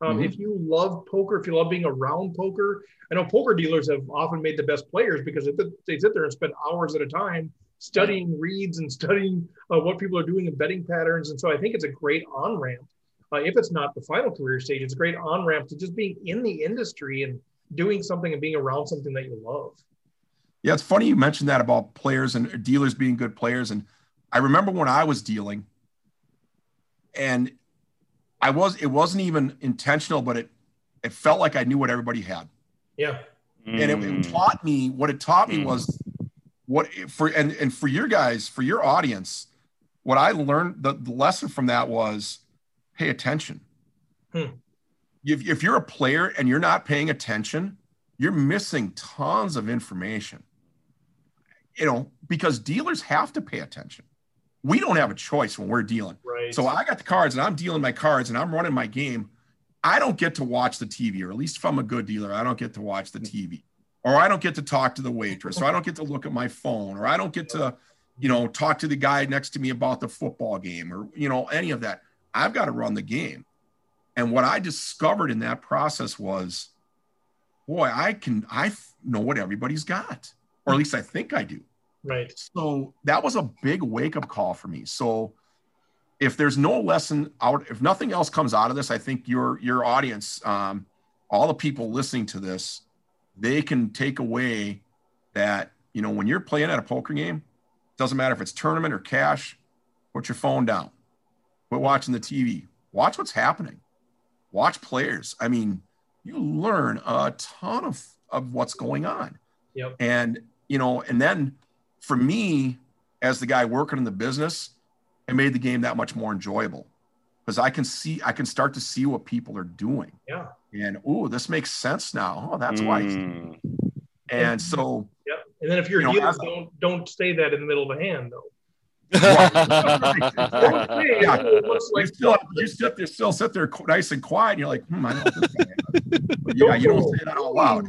Um, Mhm. If you love poker, if you love being around poker, I know poker dealers have often made the best players because they, they sit there and spend hours at a time studying reads and studying uh, what people are doing and betting patterns. And so I think it's a great on ramp. Uh, if it's not the final career stage, it's a great on ramp to just being in the industry and doing something and being around something that you love. Yeah, it's funny you mentioned that about players and dealers being good players. And I remember when I was dealing, and I was it wasn't even intentional, but it it felt like I knew what everybody had. Yeah. And it, it Mm. taught me what it taught me Mm. was what for and and for your guys, for your audience, what I learned the, the lesson from that was pay attention. Hmm. If, if you're a player and you're not paying attention, you're missing tons of information. You know, because dealers have to pay attention. We don't have a choice when we're dealing. Right. So I got the cards and I'm dealing my cards and I'm running my game. I don't get to watch the TV, or at least if I'm a good dealer, I don't get to watch the TV, or I don't get to talk to the waitress, or I don't get to look at my phone, or I don't get to, you know, talk to the guy next to me about the football game, or you know, any of that. I've got to run the game. And what I discovered in that process was, boy, I can I know what everybody's got, or at least I think I do. right. So that was a big wake up call for me. So if there's no lesson out, if nothing else comes out of this, I think your your audience, um, all the people listening to this, they can take away that you know when you're playing at a poker game, doesn't matter if it's tournament or cash, put your phone down, quit watching the TV, watch what's happening, watch players. I mean, you learn a ton of of what's going on. Yep. And you know, and then for me, as the guy working in the business, it made the game that much more enjoyable because I can see, I can start to see what people are doing. Yeah. And oh, this makes sense now. Oh, that's why. Mm. And so, Yep. And then if you're You know, dealer, as- don't don't say that in the middle of a hand though. Hey, Yeah. you like still, you sit there, still sit there nice and quiet. And you're like, hmm, I this guy yeah, you don't say that out loud.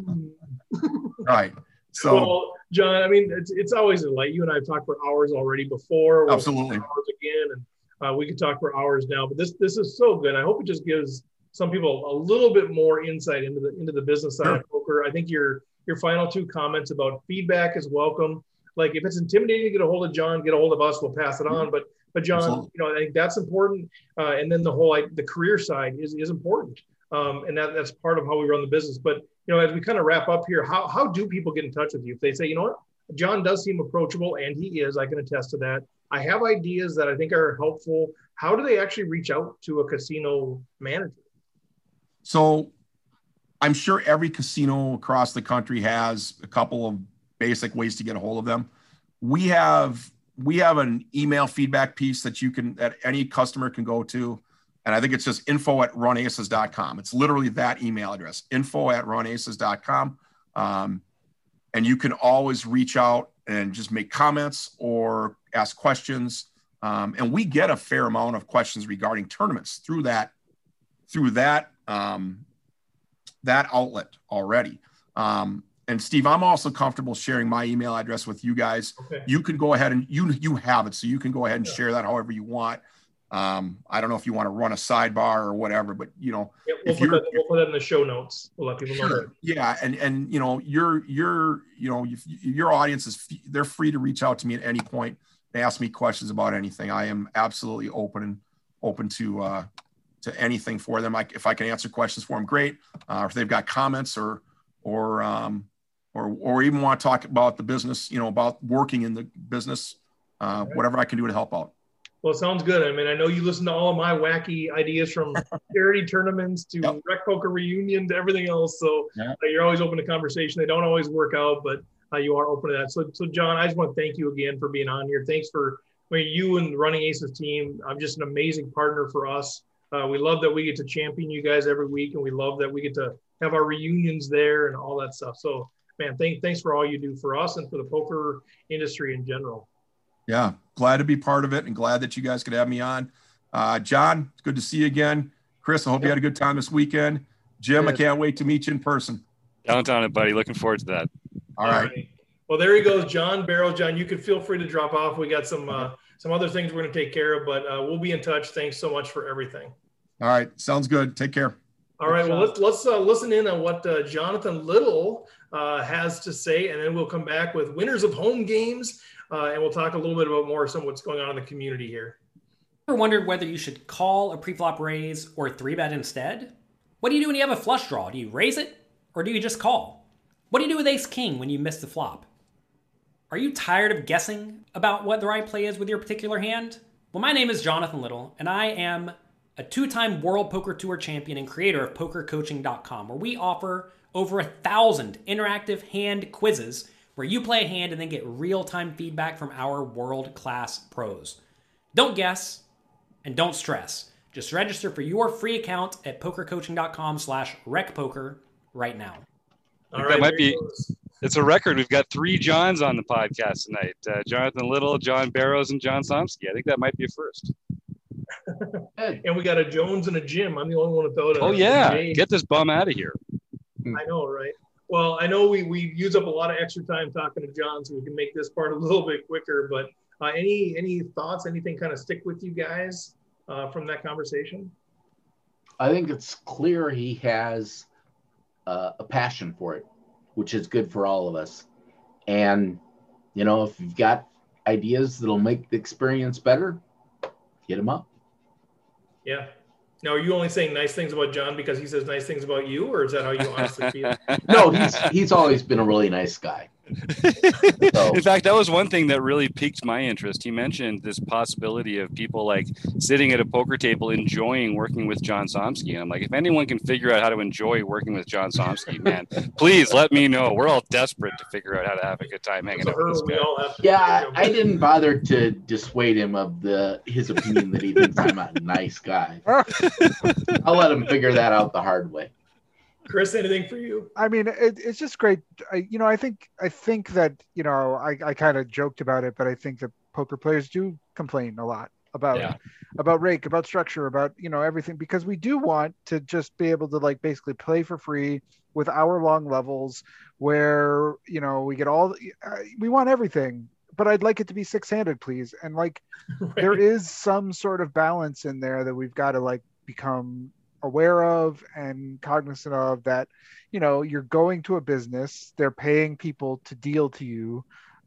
Right. So, well, John, I mean, it's, it's always a delight. You and I have talked for hours already before. We'll Absolutely. Hours again, and uh, we could talk for hours now. But this this is so good. I hope it just gives some people a little bit more insight into the into the business side Sure. of poker. I think your your final two comments about feedback is welcome. Like if it's intimidating to get a hold of John, get a hold of us. We'll pass it on. But but John, Absolutely. you know, I think that's important. Uh, and then the whole like the career side is is important. Um, and that, that's part of how we run the business. But you know, as we kind of wrap up here, how how do people get in touch with you if they say, you know what, John does seem approachable, and he is. I can attest to that. I have ideas that I think are helpful. How do they actually reach out to a casino manager? So I'm sure every casino across the country has a couple of basic ways to get a hold of them. We have we have an email feedback piece that you can that any customer can go to. and I think it's just info at runaces.com. It's literally that email address, info at runaces.com. Um, and you can always reach out and just make comments or ask questions. Um, and we get a fair amount of questions regarding tournaments through that through that um, that outlet already. Um, and Steve, I'm also comfortable sharing my email address with you guys. Okay. You can go ahead and you you have it, so you can go ahead and yeah. share that however you want. Um, I don't know if you want to run a sidebar or whatever, but you know, yeah, we'll, put that, we'll, put that, in the show notes. We'll let people sure. know. That. Yeah, and and you know, your your you know your audience is they're free to reach out to me at any point and ask me questions about anything. I am absolutely open and open to uh, to anything for them. Like if I can answer questions for them, great. Uh, if they've got comments or or um, or or even want to talk about the business, you know, about working in the business, uh, whatever I can do to help out. Well, it sounds good. I mean, I know you listen to all of my wacky ideas from charity tournaments to yep. rec poker reunion to everything else. So uh, you're always open to conversation. They don't always work out, but uh, you are open to that. So, so John, I just want to thank you again for being on here. Thanks for I mean, you and the Running Aces team. I'm just an amazing partner for us. Uh, we love that we get to champion you guys every week, and we love that we get to have our reunions there and all that stuff. So, man, thank, thanks for all you do for us and for the poker industry in general yeah, glad to be part of it and glad that you guys could have me on. Uh, John, it's good to see you again. Chris, I hope yep. you had a good time this weekend. Jim, I can't wait to meet you in person. Count on it, buddy. Looking forward to that. All, All right. right. Well, there he goes, John Barrow. John, you can feel free to drop off. We got some uh, some other things we're going to take care of, but uh, we'll be in touch. Thanks so much for everything. All right, sounds good. Take care. All right, well let's let's uh, listen in on what uh, Jonathan Little uh, has to say, and then we'll come back with winners of home games uh, and we'll talk a little bit about more some what's going on in the community here. Ever wondered whether you should call a preflop raise or three bet instead? What do you do when you have a flush draw? Do you raise it or do you just call? What do you do with ace king when you miss the flop? Are you tired of guessing about what the right play is with your particular hand? Well, my name is Jonathan Little, and I am a two time World Poker Tour champion and creator of PokerCoaching.com, where we offer over a thousand interactive hand quizzes where you play a hand and then get real time feedback from our world class pros. Don't guess and don't stress. Just register for your free account at pokercoaching.com slash recpoker right now. All right, that might be it's a record. We've got three Johns on the podcast tonight. Uh, Jonathan Little, John Barrows, and John Somsky. I think that might be a first. and we got a Jones and a Jim. I'm the only one without a Oh yeah. Get this bum out of here. I know, right? Well, I know we, we use up a lot of extra time talking to John, so we can make this part a little bit quicker. But uh, any any thoughts? Anything kind of stick with you guys uh, from that conversation? I think it's clear he has uh, a passion for it, which is good for all of us. And you know, if you've got ideas that'll make the experience better, hit them up. Yeah, now, are you only saying nice things about John because he says nice things about you, or is that how you honestly feel? no, he's he's always been a really nice guy. So. In fact, that was one thing that really piqued my interest. He mentioned this possibility of people like sitting at a poker table enjoying working with John Somsky. And I'm like, if anyone can figure out how to enjoy working with John Somsky, man, please let me know. We're all desperate to figure out how to have a good time hanging out with this guy. Yeah, I didn't bother to dissuade him of the his opinion that he thinks I'm a nice guy. I'll let him figure that out the hard way. Chris, anything for you? I mean, it, it's just great. I, you know, I think I think that you know, I, I kind of joked about it, but I think that poker players do complain a lot about yeah. about rake, about structure, about you know everything because we do want to just be able to like basically play for free with hour long levels where you know we get all uh, we want everything but I'd like it to be six handed, please. And like, right. there is some sort of balance in there that we've got to like become aware of and cognizant of that you know you're going to a business they're paying people to deal to you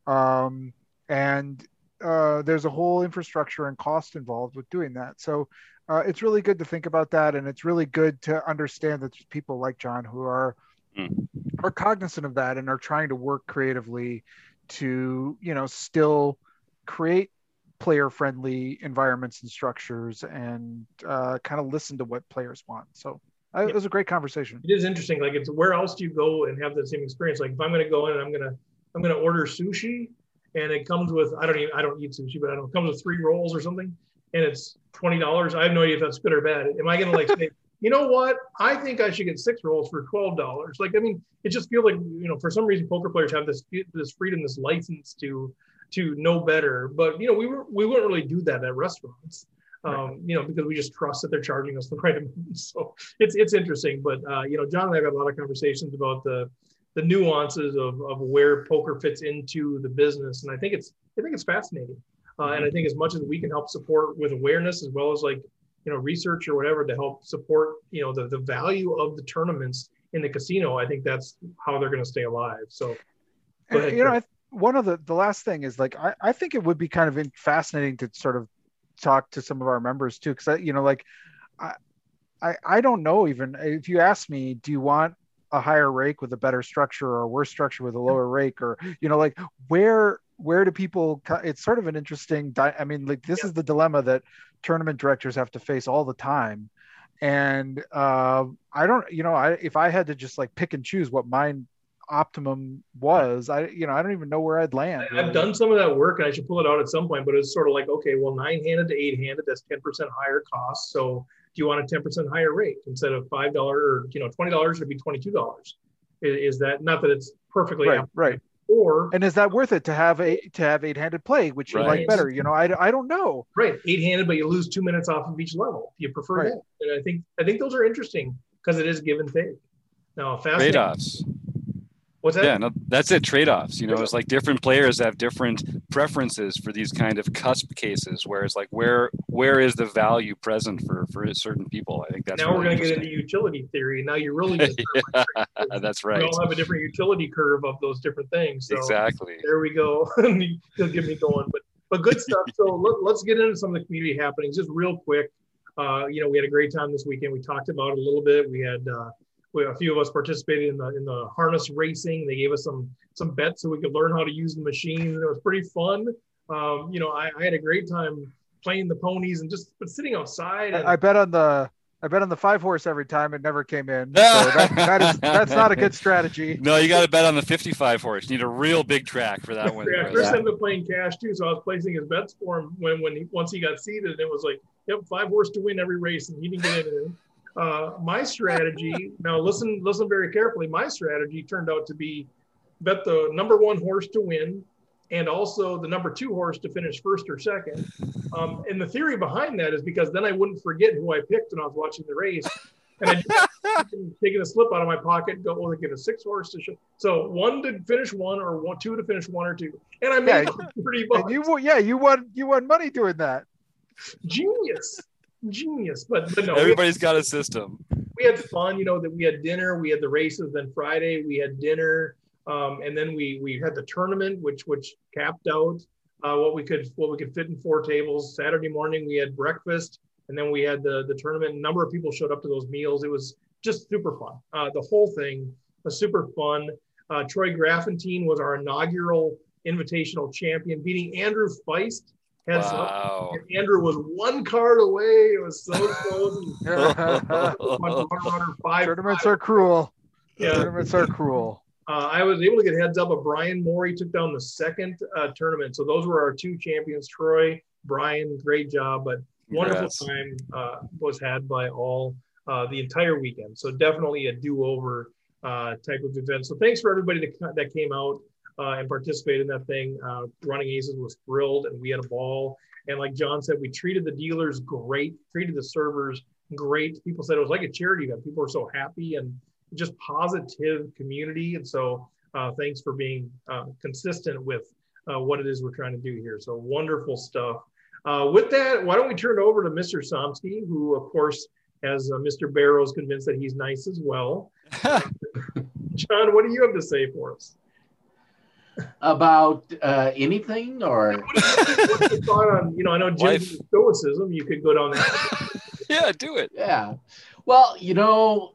um, and uh, there's a whole infrastructure and cost involved with doing that so uh, it's really good to think about that and it's really good to understand that there's people like john who are mm. are cognizant of that and are trying to work creatively to you know still create player friendly environments and structures and uh, kind of listen to what players want. So uh, it was a great conversation. It is interesting. Like it's where else do you go and have the same experience? Like if I'm going to go in and I'm going to, I'm going to order sushi and it comes with, I don't even, I don't eat sushi, but I don't, it comes with three rolls or something. and it's twenty dollars. I have no idea if that's good or bad. Am I going to like say, you know what? I think I should get six rolls for twelve dollars. Like, I mean, it just feels like you know, for some reason, poker players have this this freedom, this license to to know better. But you know, we were we wouldn't really do that at restaurants. Um, you know, because we just trust that they're charging us the right amount. So it's it's interesting. But uh, you know, John and I have had a lot of conversations about the the nuances of, of where poker fits into the business, and I think it's I think it's fascinating. Uh, and I think as much as we can help support with awareness as well as like you know research or whatever to help support you know the, the value of the tournaments in the casino, I think that's how they're going to stay alive. So, ahead, you know, I, one of the the last thing is like I, I think it would be kind of fascinating to sort of talk to some of our members too, because you know, like I, I I don't know even if you ask me, do you want a higher rake with a better structure or a worse structure with a lower rake? Or you know like where where do people it's sort of an interesting i mean like this yeah. is the dilemma that tournament directors have to face all the time. And uh, i don't you know i if i had to just like pick and choose what mine optimum was i you know i don't even know where i'd land i've done some of that work and i should pull it out at some point but it's sort of like okay well nine handed to eight handed that's 10% higher cost so do you want a 10% higher rate instead of $5 or you know $20 it'd be $22 is, is that not that it's perfectly right, right or and is that worth it to have a to have eight handed play, which you like better? You know, I, I don't know. Right, eight handed, but you lose two minutes off of each level. You prefer right. that, and I think I think those are interesting because it is give and take. Now, trade offs. What's that? Yeah, no, that's it. Trade offs. You know, it's like different players have different preferences for these kind of cusp cases. Where it's like, where where is the value present for for certain people? I think that's now really we're going to get into utility theory. Now you're really yeah, that's right. We all have a different utility curve of those different things. So exactly. There we go. He'll get me going, but but good stuff. So let, us get into some of the community happenings just real quick. Uh, you know, we had a great time this weekend. We talked about it a little bit. We had. Uh, a few of us participated in the in the harness racing. They gave us some some bets so we could learn how to use the machine. It was pretty fun. Um, you know, I, I, had a great time playing the ponies and just sitting outside. And, I, bet on the I bet on the five horse every time. It never came in. So that, that is that's not a good strategy. No, you got to bet on the 55 horse. You need a real big track for that one. yeah, Chris ended up playing cash too, so I was placing his bets for him when when he, once he got seated. It was like, yep, five horse to win every race, and he didn't get in. Uh, my strategy now listen listen very carefully. My strategy turned out to be bet the number one horse to win and also the number two horse to finish first or second. Um, and the theory behind that is because then I wouldn't forget who I picked when I was watching the race. And I taking a slip out of my pocket, go, well, get a six horse to show. So one to finish one, or one, two to finish one or two. And I made yeah, pretty much. You, yeah, you won. You won money doing that. Genius genius. But, but no, everybody's got a system. We had fun, you know, that we had dinner, we had the races, then Friday we had dinner. Um, and then we we had the tournament, which which capped out uh, what we could what we could fit in four tables. Saturday morning we had breakfast, and then we had the the tournament. A number of people showed up to those meals. It was just super fun. Uh, the whole thing was super fun. Uh, Troy Graffentine was our inaugural invitational champion, beating Andrew Feist Heads wow. up. Andrew was one card away. It was so close. five, Tournaments five. are cruel. Yeah. Tournaments are cruel. Uh, I was able to get heads up of Brian Morey took down the second uh, tournament. So those were our two champions, Troy, Brian, great job, but wonderful yes. time uh, was had by all uh, the entire weekend. So definitely a do-over uh, type of event. So thanks for everybody that, that came out uh, and participate in that thing. Uh, Running Aces was thrilled, and we had a ball. And like John said, we treated the dealers great, treated the servers great. People said it was like a charity event. People were so happy and just positive community. And so, uh, thanks for being uh, consistent with uh, what it is we're trying to do here. So wonderful stuff. Uh, with that, why don't we turn it over to Mr. Somsky, who of course has Mr. Barrows convinced that he's nice as well. John, what do you have to say for us? About uh, anything or? What's your thought on you know i know Jim's stoicism you could go down that yeah do it. Yeah. Well you know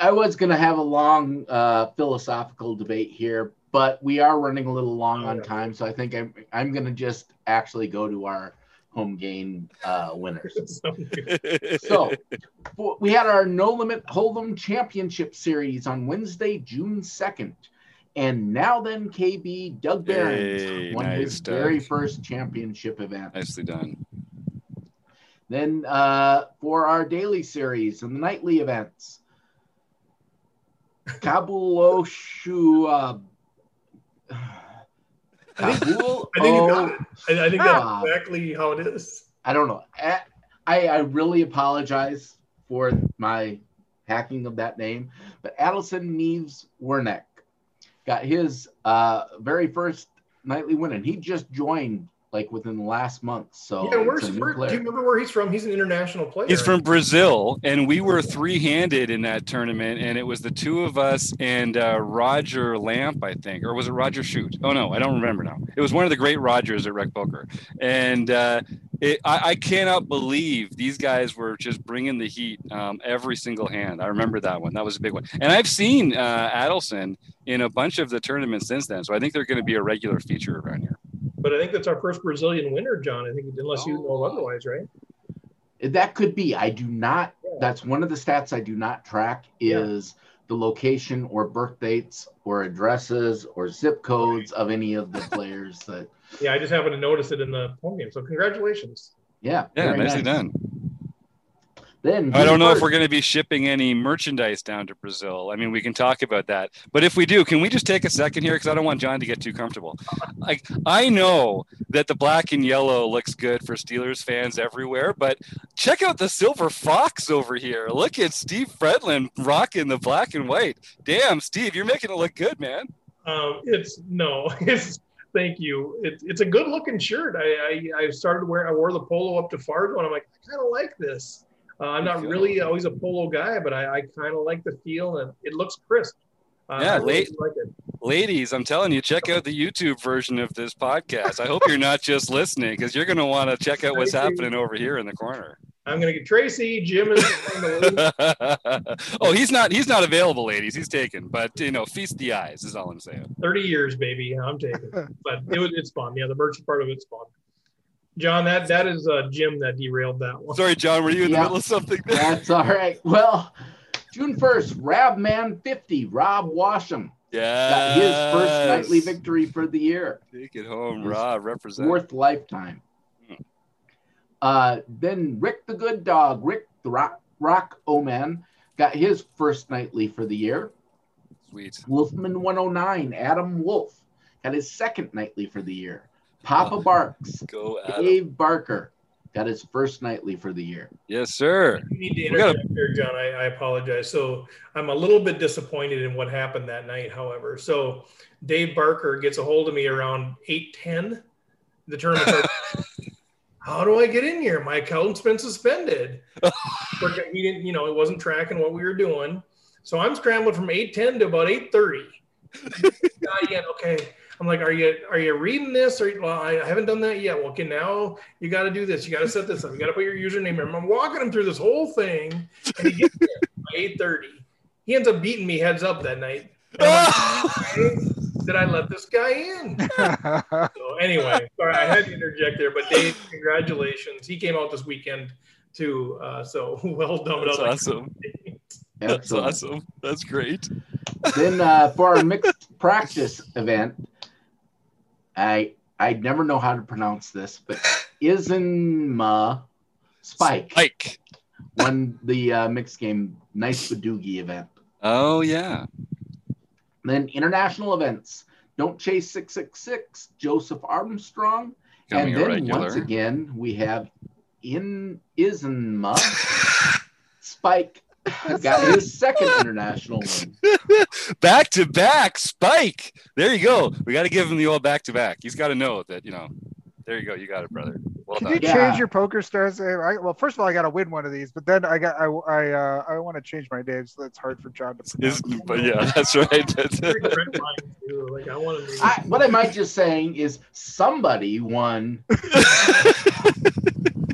i was going to have a long uh, philosophical debate here but we are running a little long on time so i think i'm, I'm going to just actually go to our home game uh, winners. So we had our no limit hold'em championship series on wednesday june 2nd and now then, KB Doug Behrens hey, won nice, his Doug. very first championship event. Nicely done. Then uh, for our daily series and the nightly events, Kabuloshu. Uh, I think, I think you got it. I, I think that's exactly how it is. I don't know. I, I I really apologize for my hacking of that name, but Adelson Neves Wernick got his uh, very first nightly win, and he just joined like within the last month. So yeah, where's a where, do you remember where he's from? He's an international player. He's from Brazil, and we were three-handed in that tournament, and it was the two of us and uh, Roger Lamp, I think, or was it Roger Shoot? Oh no, I don't remember now. It was one of the great Rogers at Rec Poker, and uh, it, I, I cannot believe these guys were just bringing the heat um, every single hand. I remember that one. That was a big one, and I've seen uh, Adelson in a bunch of the tournaments since then, so I think they're going to be a regular feature around here. But I think that's our first Brazilian winner, John. I think unless you know Oh. otherwise, right? That could be. I do not. Yeah. That's one of the stats I do not track Yeah. is the location or birth dates or addresses or zip codes of any of the players that. Yeah, I just happened to notice it in the home game. So congratulations. Yeah. Yeah, very nicely nice. done. Then I don't know if we're going to be shipping any merchandise down to Brazil. I mean, we can talk about that. But if we do, can we just take a second here? Because I don't want John to get too comfortable. Like, I know that the black and yellow looks good for Steelers fans everywhere, but check out the silver fox over here. Look at Steve Fredlin rocking the black and white. Damn, Steve, you're making it look good, man. Um, it's no, it's thank you. It's it's a good looking shirt. I, I I started wearing I wore the polo up to Fargo and I'm like I kind of like this. Uh, I'm not really always a polo guy, but I, I kind of like the feel and it looks crisp. Uh, Yeah, really late- like. Ladies, I'm telling you, check out the YouTube version of this podcast. I hope you're not just listening because you're going to want to check out what's happening over here in the corner. I'm gonna get Tracy. Jim is on the list. oh, he's not he's not available, ladies. He's taken. But you know, feast the eyes is all I'm saying. 30 years, baby. I'm taking. But it was it's fun. Yeah, the merch part of it's fun. John, that that is uh, Jim that derailed that one. Sorry, John, were you in the middle of something? there? That's all right. Well, June 1st, Rabman 50, Rob Washam Yeah. got his first nightly victory for the year. Take it home, Rob. Represent. Fourth lifetime. Hmm. Uh, then Rick the Good Dog, Rick the Rock, Rock Oman, got his first nightly for the year. Sweet. Wolfman 109, Adam Wolf, got his second nightly for the year. Papa Oh. Barks, Go Adam. Dave Barker, got his first nightly for the year. Yes, sir. You need to We gotta- interject there, John. I, I apologize. So I'm a little bit disappointed in what happened that night, however. So Dave Barker gets a hold of me around 8:10. The tournament starts. How do I get in here? My account's been suspended. Forget- he didn't, you know, it wasn't tracking what we were doing. So I'm scrambling from 8:10 to about 8:30. Not yet. Okay. I'm like, are you are you reading this? Or well, I haven't done that yet. Well, okay, now you got to do this. You got to set this up. You got to put your username in. I'm walking him through this whole thing, and he gets there by 8:30. He ends up beating me heads up that night. And I'm like, "Why Did I let this guy in? So anyway, sorry, I had to interject there. But Dave, congratulations. He came out this weekend too. Uh, so well done. That's awesome. That's awesome. That's great. then uh, for our mixed practice event, I I never know how to pronounce this, but Isinma Spike Spike. won the uh, mixed game Nice Badugi event. Oh yeah. Then international events. Don't chase six six six. Joseph Armstrong, Coming and then regular. once again we have in Isinma Spike got his second international win. back to back spike there you go we got to give him the old back to back he's got to know that you know there you go you got it brother well Can done you Yeah. change your poker stars? I, well, first of all, I got to win one of these, but then I got I I uh, I want to change my name, so that's hard for John to Is- pronounce. but yeah that's right That's- Very red line, too. Like I. I, what I might just saying is somebody won.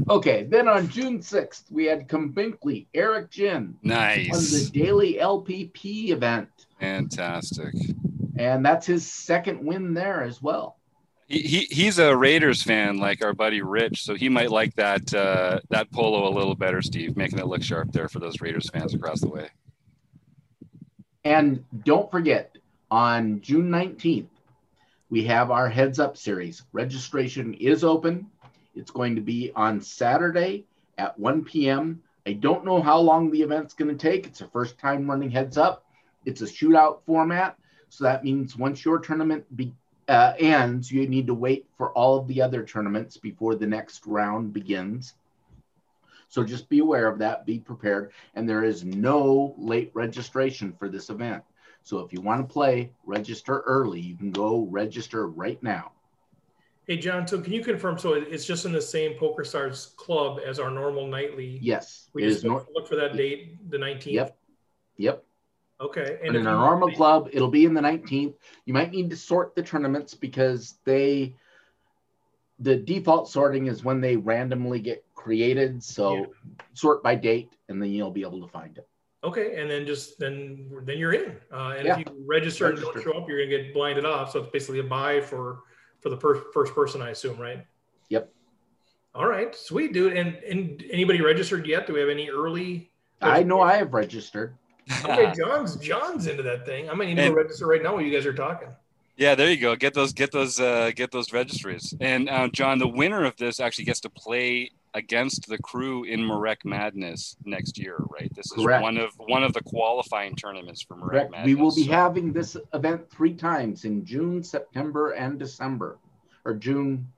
Okay, then on June 6th, we had Combinkley, Eric Jin Nice. on the daily LPP event. fantastic And that's his second win there as well. he, he he's a raiders fan like our buddy rich so he might like that uh that polo a little better steve making it look sharp there for those raiders fans across the way And don't forget, on June 19th, we have our Heads Up series. Registration is open. It's going to be on Saturday at 1 p.m. I don't know how long the event's going to take. It's the first time running heads up. It's a shootout format. So that means once your tournament be, uh, ends, you need to wait for all of the other tournaments before the next round begins. So just be aware of that, be prepared. And there is no late registration for this event. So if you want to play, register early. You can go register right now. Hey, John, so can you confirm? So it's just in the same Poker Stars club as our normal nightly? Yes. We just look, look for that date, the 19th? Yep. Yep. Okay. And in our normal club, it'll be in the 19th. You might need to sort the tournaments because they, the default sorting is when they randomly get created. So yeah. sort by date, and then you'll be able to find it. Okay, and then just then then you're in. Uh, and yeah. if you register, register, and don't show up, you're gonna get blinded off. So it's basically a buy for for the per- first person, I assume, right? Yep. All right, sweet, dude. And and anybody registered yet? Do we have any early? I know I have registered. okay, John's John's into that thing. I might need to register right now while you guys are talking. Yeah, there you go. Get those, get those, uh, get those registries. And uh, John, the winner of this actually gets to play against the crew in Marek Madness next year, right? This is Correct. one of one of the qualifying tournaments for Marek Correct. Madness. We will be so. having this event three times in June, September, and December, or June.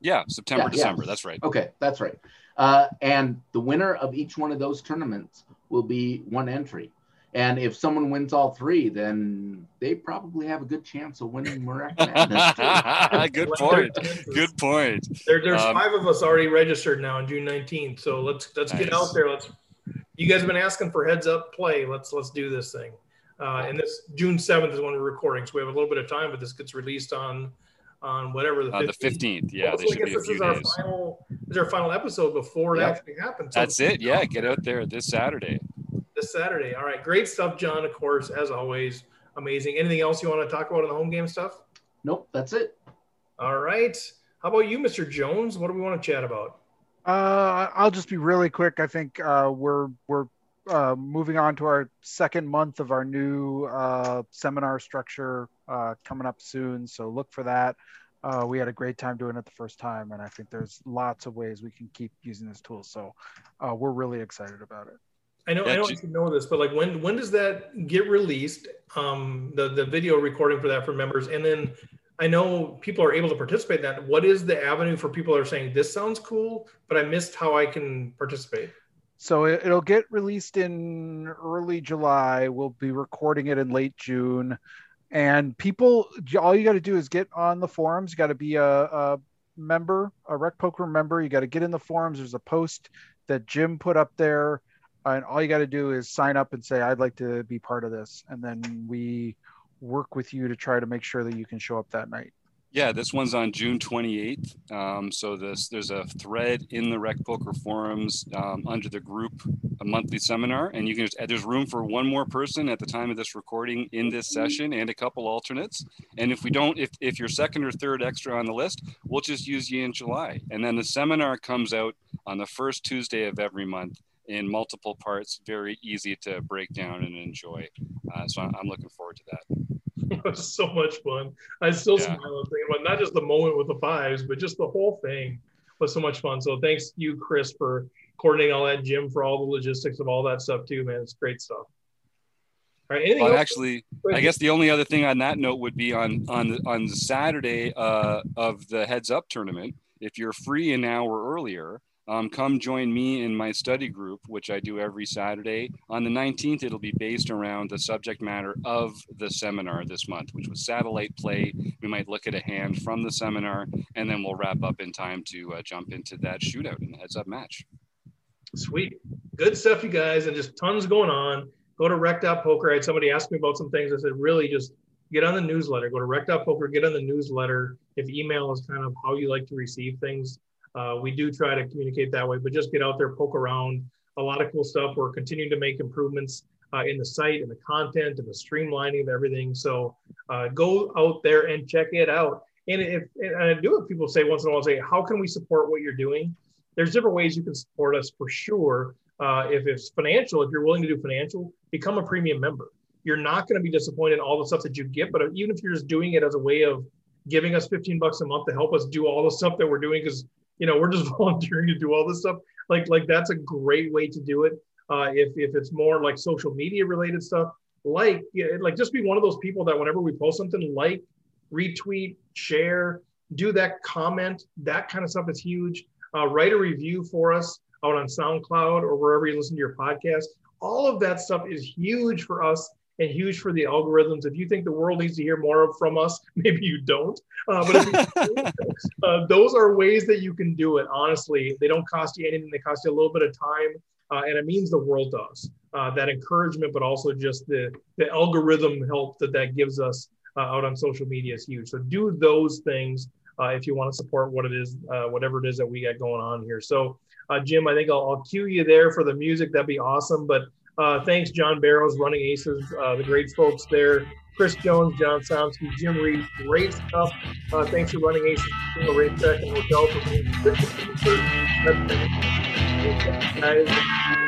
Yeah, September, yeah, December. Yeah. That's right. Okay, that's right. Uh, and the winner of each one of those tournaments will be one entry. And if someone wins all three, then they probably have a good chance of winning Marek good point. Good point. There, there's um, five of us already registered now on June 19th. So let's let's nice. get out there. Let's. You guys have been asking for heads up play. Let's let's do this thing. Uh, and this June 7th is when we're recording, so we have a little bit of time. But this gets released on on whatever the 15th. Uh, the 15th. Yeah, well, so I guess this is our days. final. This is our final episode before yep. it actually happens. So That's it. Yeah, get out there this Saturday this Saturday. All right, great stuff, John. Of course, as always, amazing. Anything else you want to talk about in the home game stuff? Nope, that's it. All right. How about you, Mr. Jones? What do we want to chat about? Uh, I'll just be really quick. I think uh, we're we're uh, moving on to our second month of our new uh, seminar structure uh, coming up soon. So look for that. Uh, we had a great time doing it the first time, and I think there's lots of ways we can keep using this tool. So uh, we're really excited about it. I know I don't know this, but like when when does that get released? Um, the the video recording for that for members, and then I know people are able to participate in that. What is the avenue for people that are saying this sounds cool, but I missed how I can participate? So it'll get released in early July. We'll be recording it in late June, and people, all you got to do is get on the forums. You got to be a, a member, a Rec Poker member. You got to get in the forums. There's a post that Jim put up there and all you got to do is sign up and say i'd like to be part of this and then we work with you to try to make sure that you can show up that night. Yeah this one's on june 28th um, so this there's a thread in the rec poker forums um, under the group a monthly seminar and you can just there's room for one more person at the time of this recording in this session and a couple alternates. And if we don't if, if you're second or third extra on the list we'll just use you in july. And then the seminar comes out on the first tuesday of every month in multiple parts, very easy to break down and enjoy. Uh, so I'm looking forward to that. It was so much fun. I still yeah. smile thinking about not just the moment with the fives, but just the whole thing was so much fun. So thanks you, Chris, for coordinating all that, Jim, for all the logistics of all that stuff too, man. It's great stuff. All right. Well, actually, I guess the only other thing on that note would be on on the, on the Saturday uh, of the Heads Up tournament. If you're free an hour earlier, um, come join me in my study group, which I do every Saturday. On the 19th, it'll be based around the subject matter of the seminar this month, which was satellite play. We might look at a hand from the seminar, and then we'll wrap up in time to uh, jump into that shootout the heads up match. Sweet. Good stuff, you guys, and just tons going on. Go to rec.poker. I had somebody ask me about some things. I said, really just get on the newsletter. Go to rec.poker, get on the newsletter. If email is kind of how you like to receive things, uh, we do try to communicate that way, but just get out there, poke around. A lot of cool stuff. We're continuing to make improvements uh, in the site and the content and the streamlining of everything. So uh, go out there and check it out. And if and I do have people say once in a while say, how can we support what you're doing? There's different ways you can support us for sure. Uh, if it's financial, if you're willing to do financial, become a premium member. You're not going to be disappointed in all the stuff that you get, but even if you're just doing it as a way of giving us 15 bucks a month to help us do all the stuff that we're doing, because you know, we're just volunteering to do all this stuff. Like, like that's a great way to do it. Uh, if if it's more like social media related stuff, like like just be one of those people that whenever we post something, like, retweet, share, do that comment. That kind of stuff is huge. Uh, write a review for us out on SoundCloud or wherever you listen to your podcast. All of that stuff is huge for us and huge for the algorithms. If you think the world needs to hear more from us, maybe you don't. Uh, but you, uh, those are ways that you can do it. Honestly, they don't cost you anything. They cost you a little bit of time, uh, and it means the world to us. Uh, that encouragement, but also just the the algorithm help that that gives us uh, out on social media is huge. So do those things uh, if you want to support what it is, whatever it is that we got going on here. So. Jim, I think I'll, I'll cue you there for the music. That'd be awesome. But uh, thanks, John Barrows, Running Aces, uh, the great folks there. Chris Jones, John Somsky, Jim Reed, great stuff. Uh, thanks for Running Aces, Racetrack and Hotel for being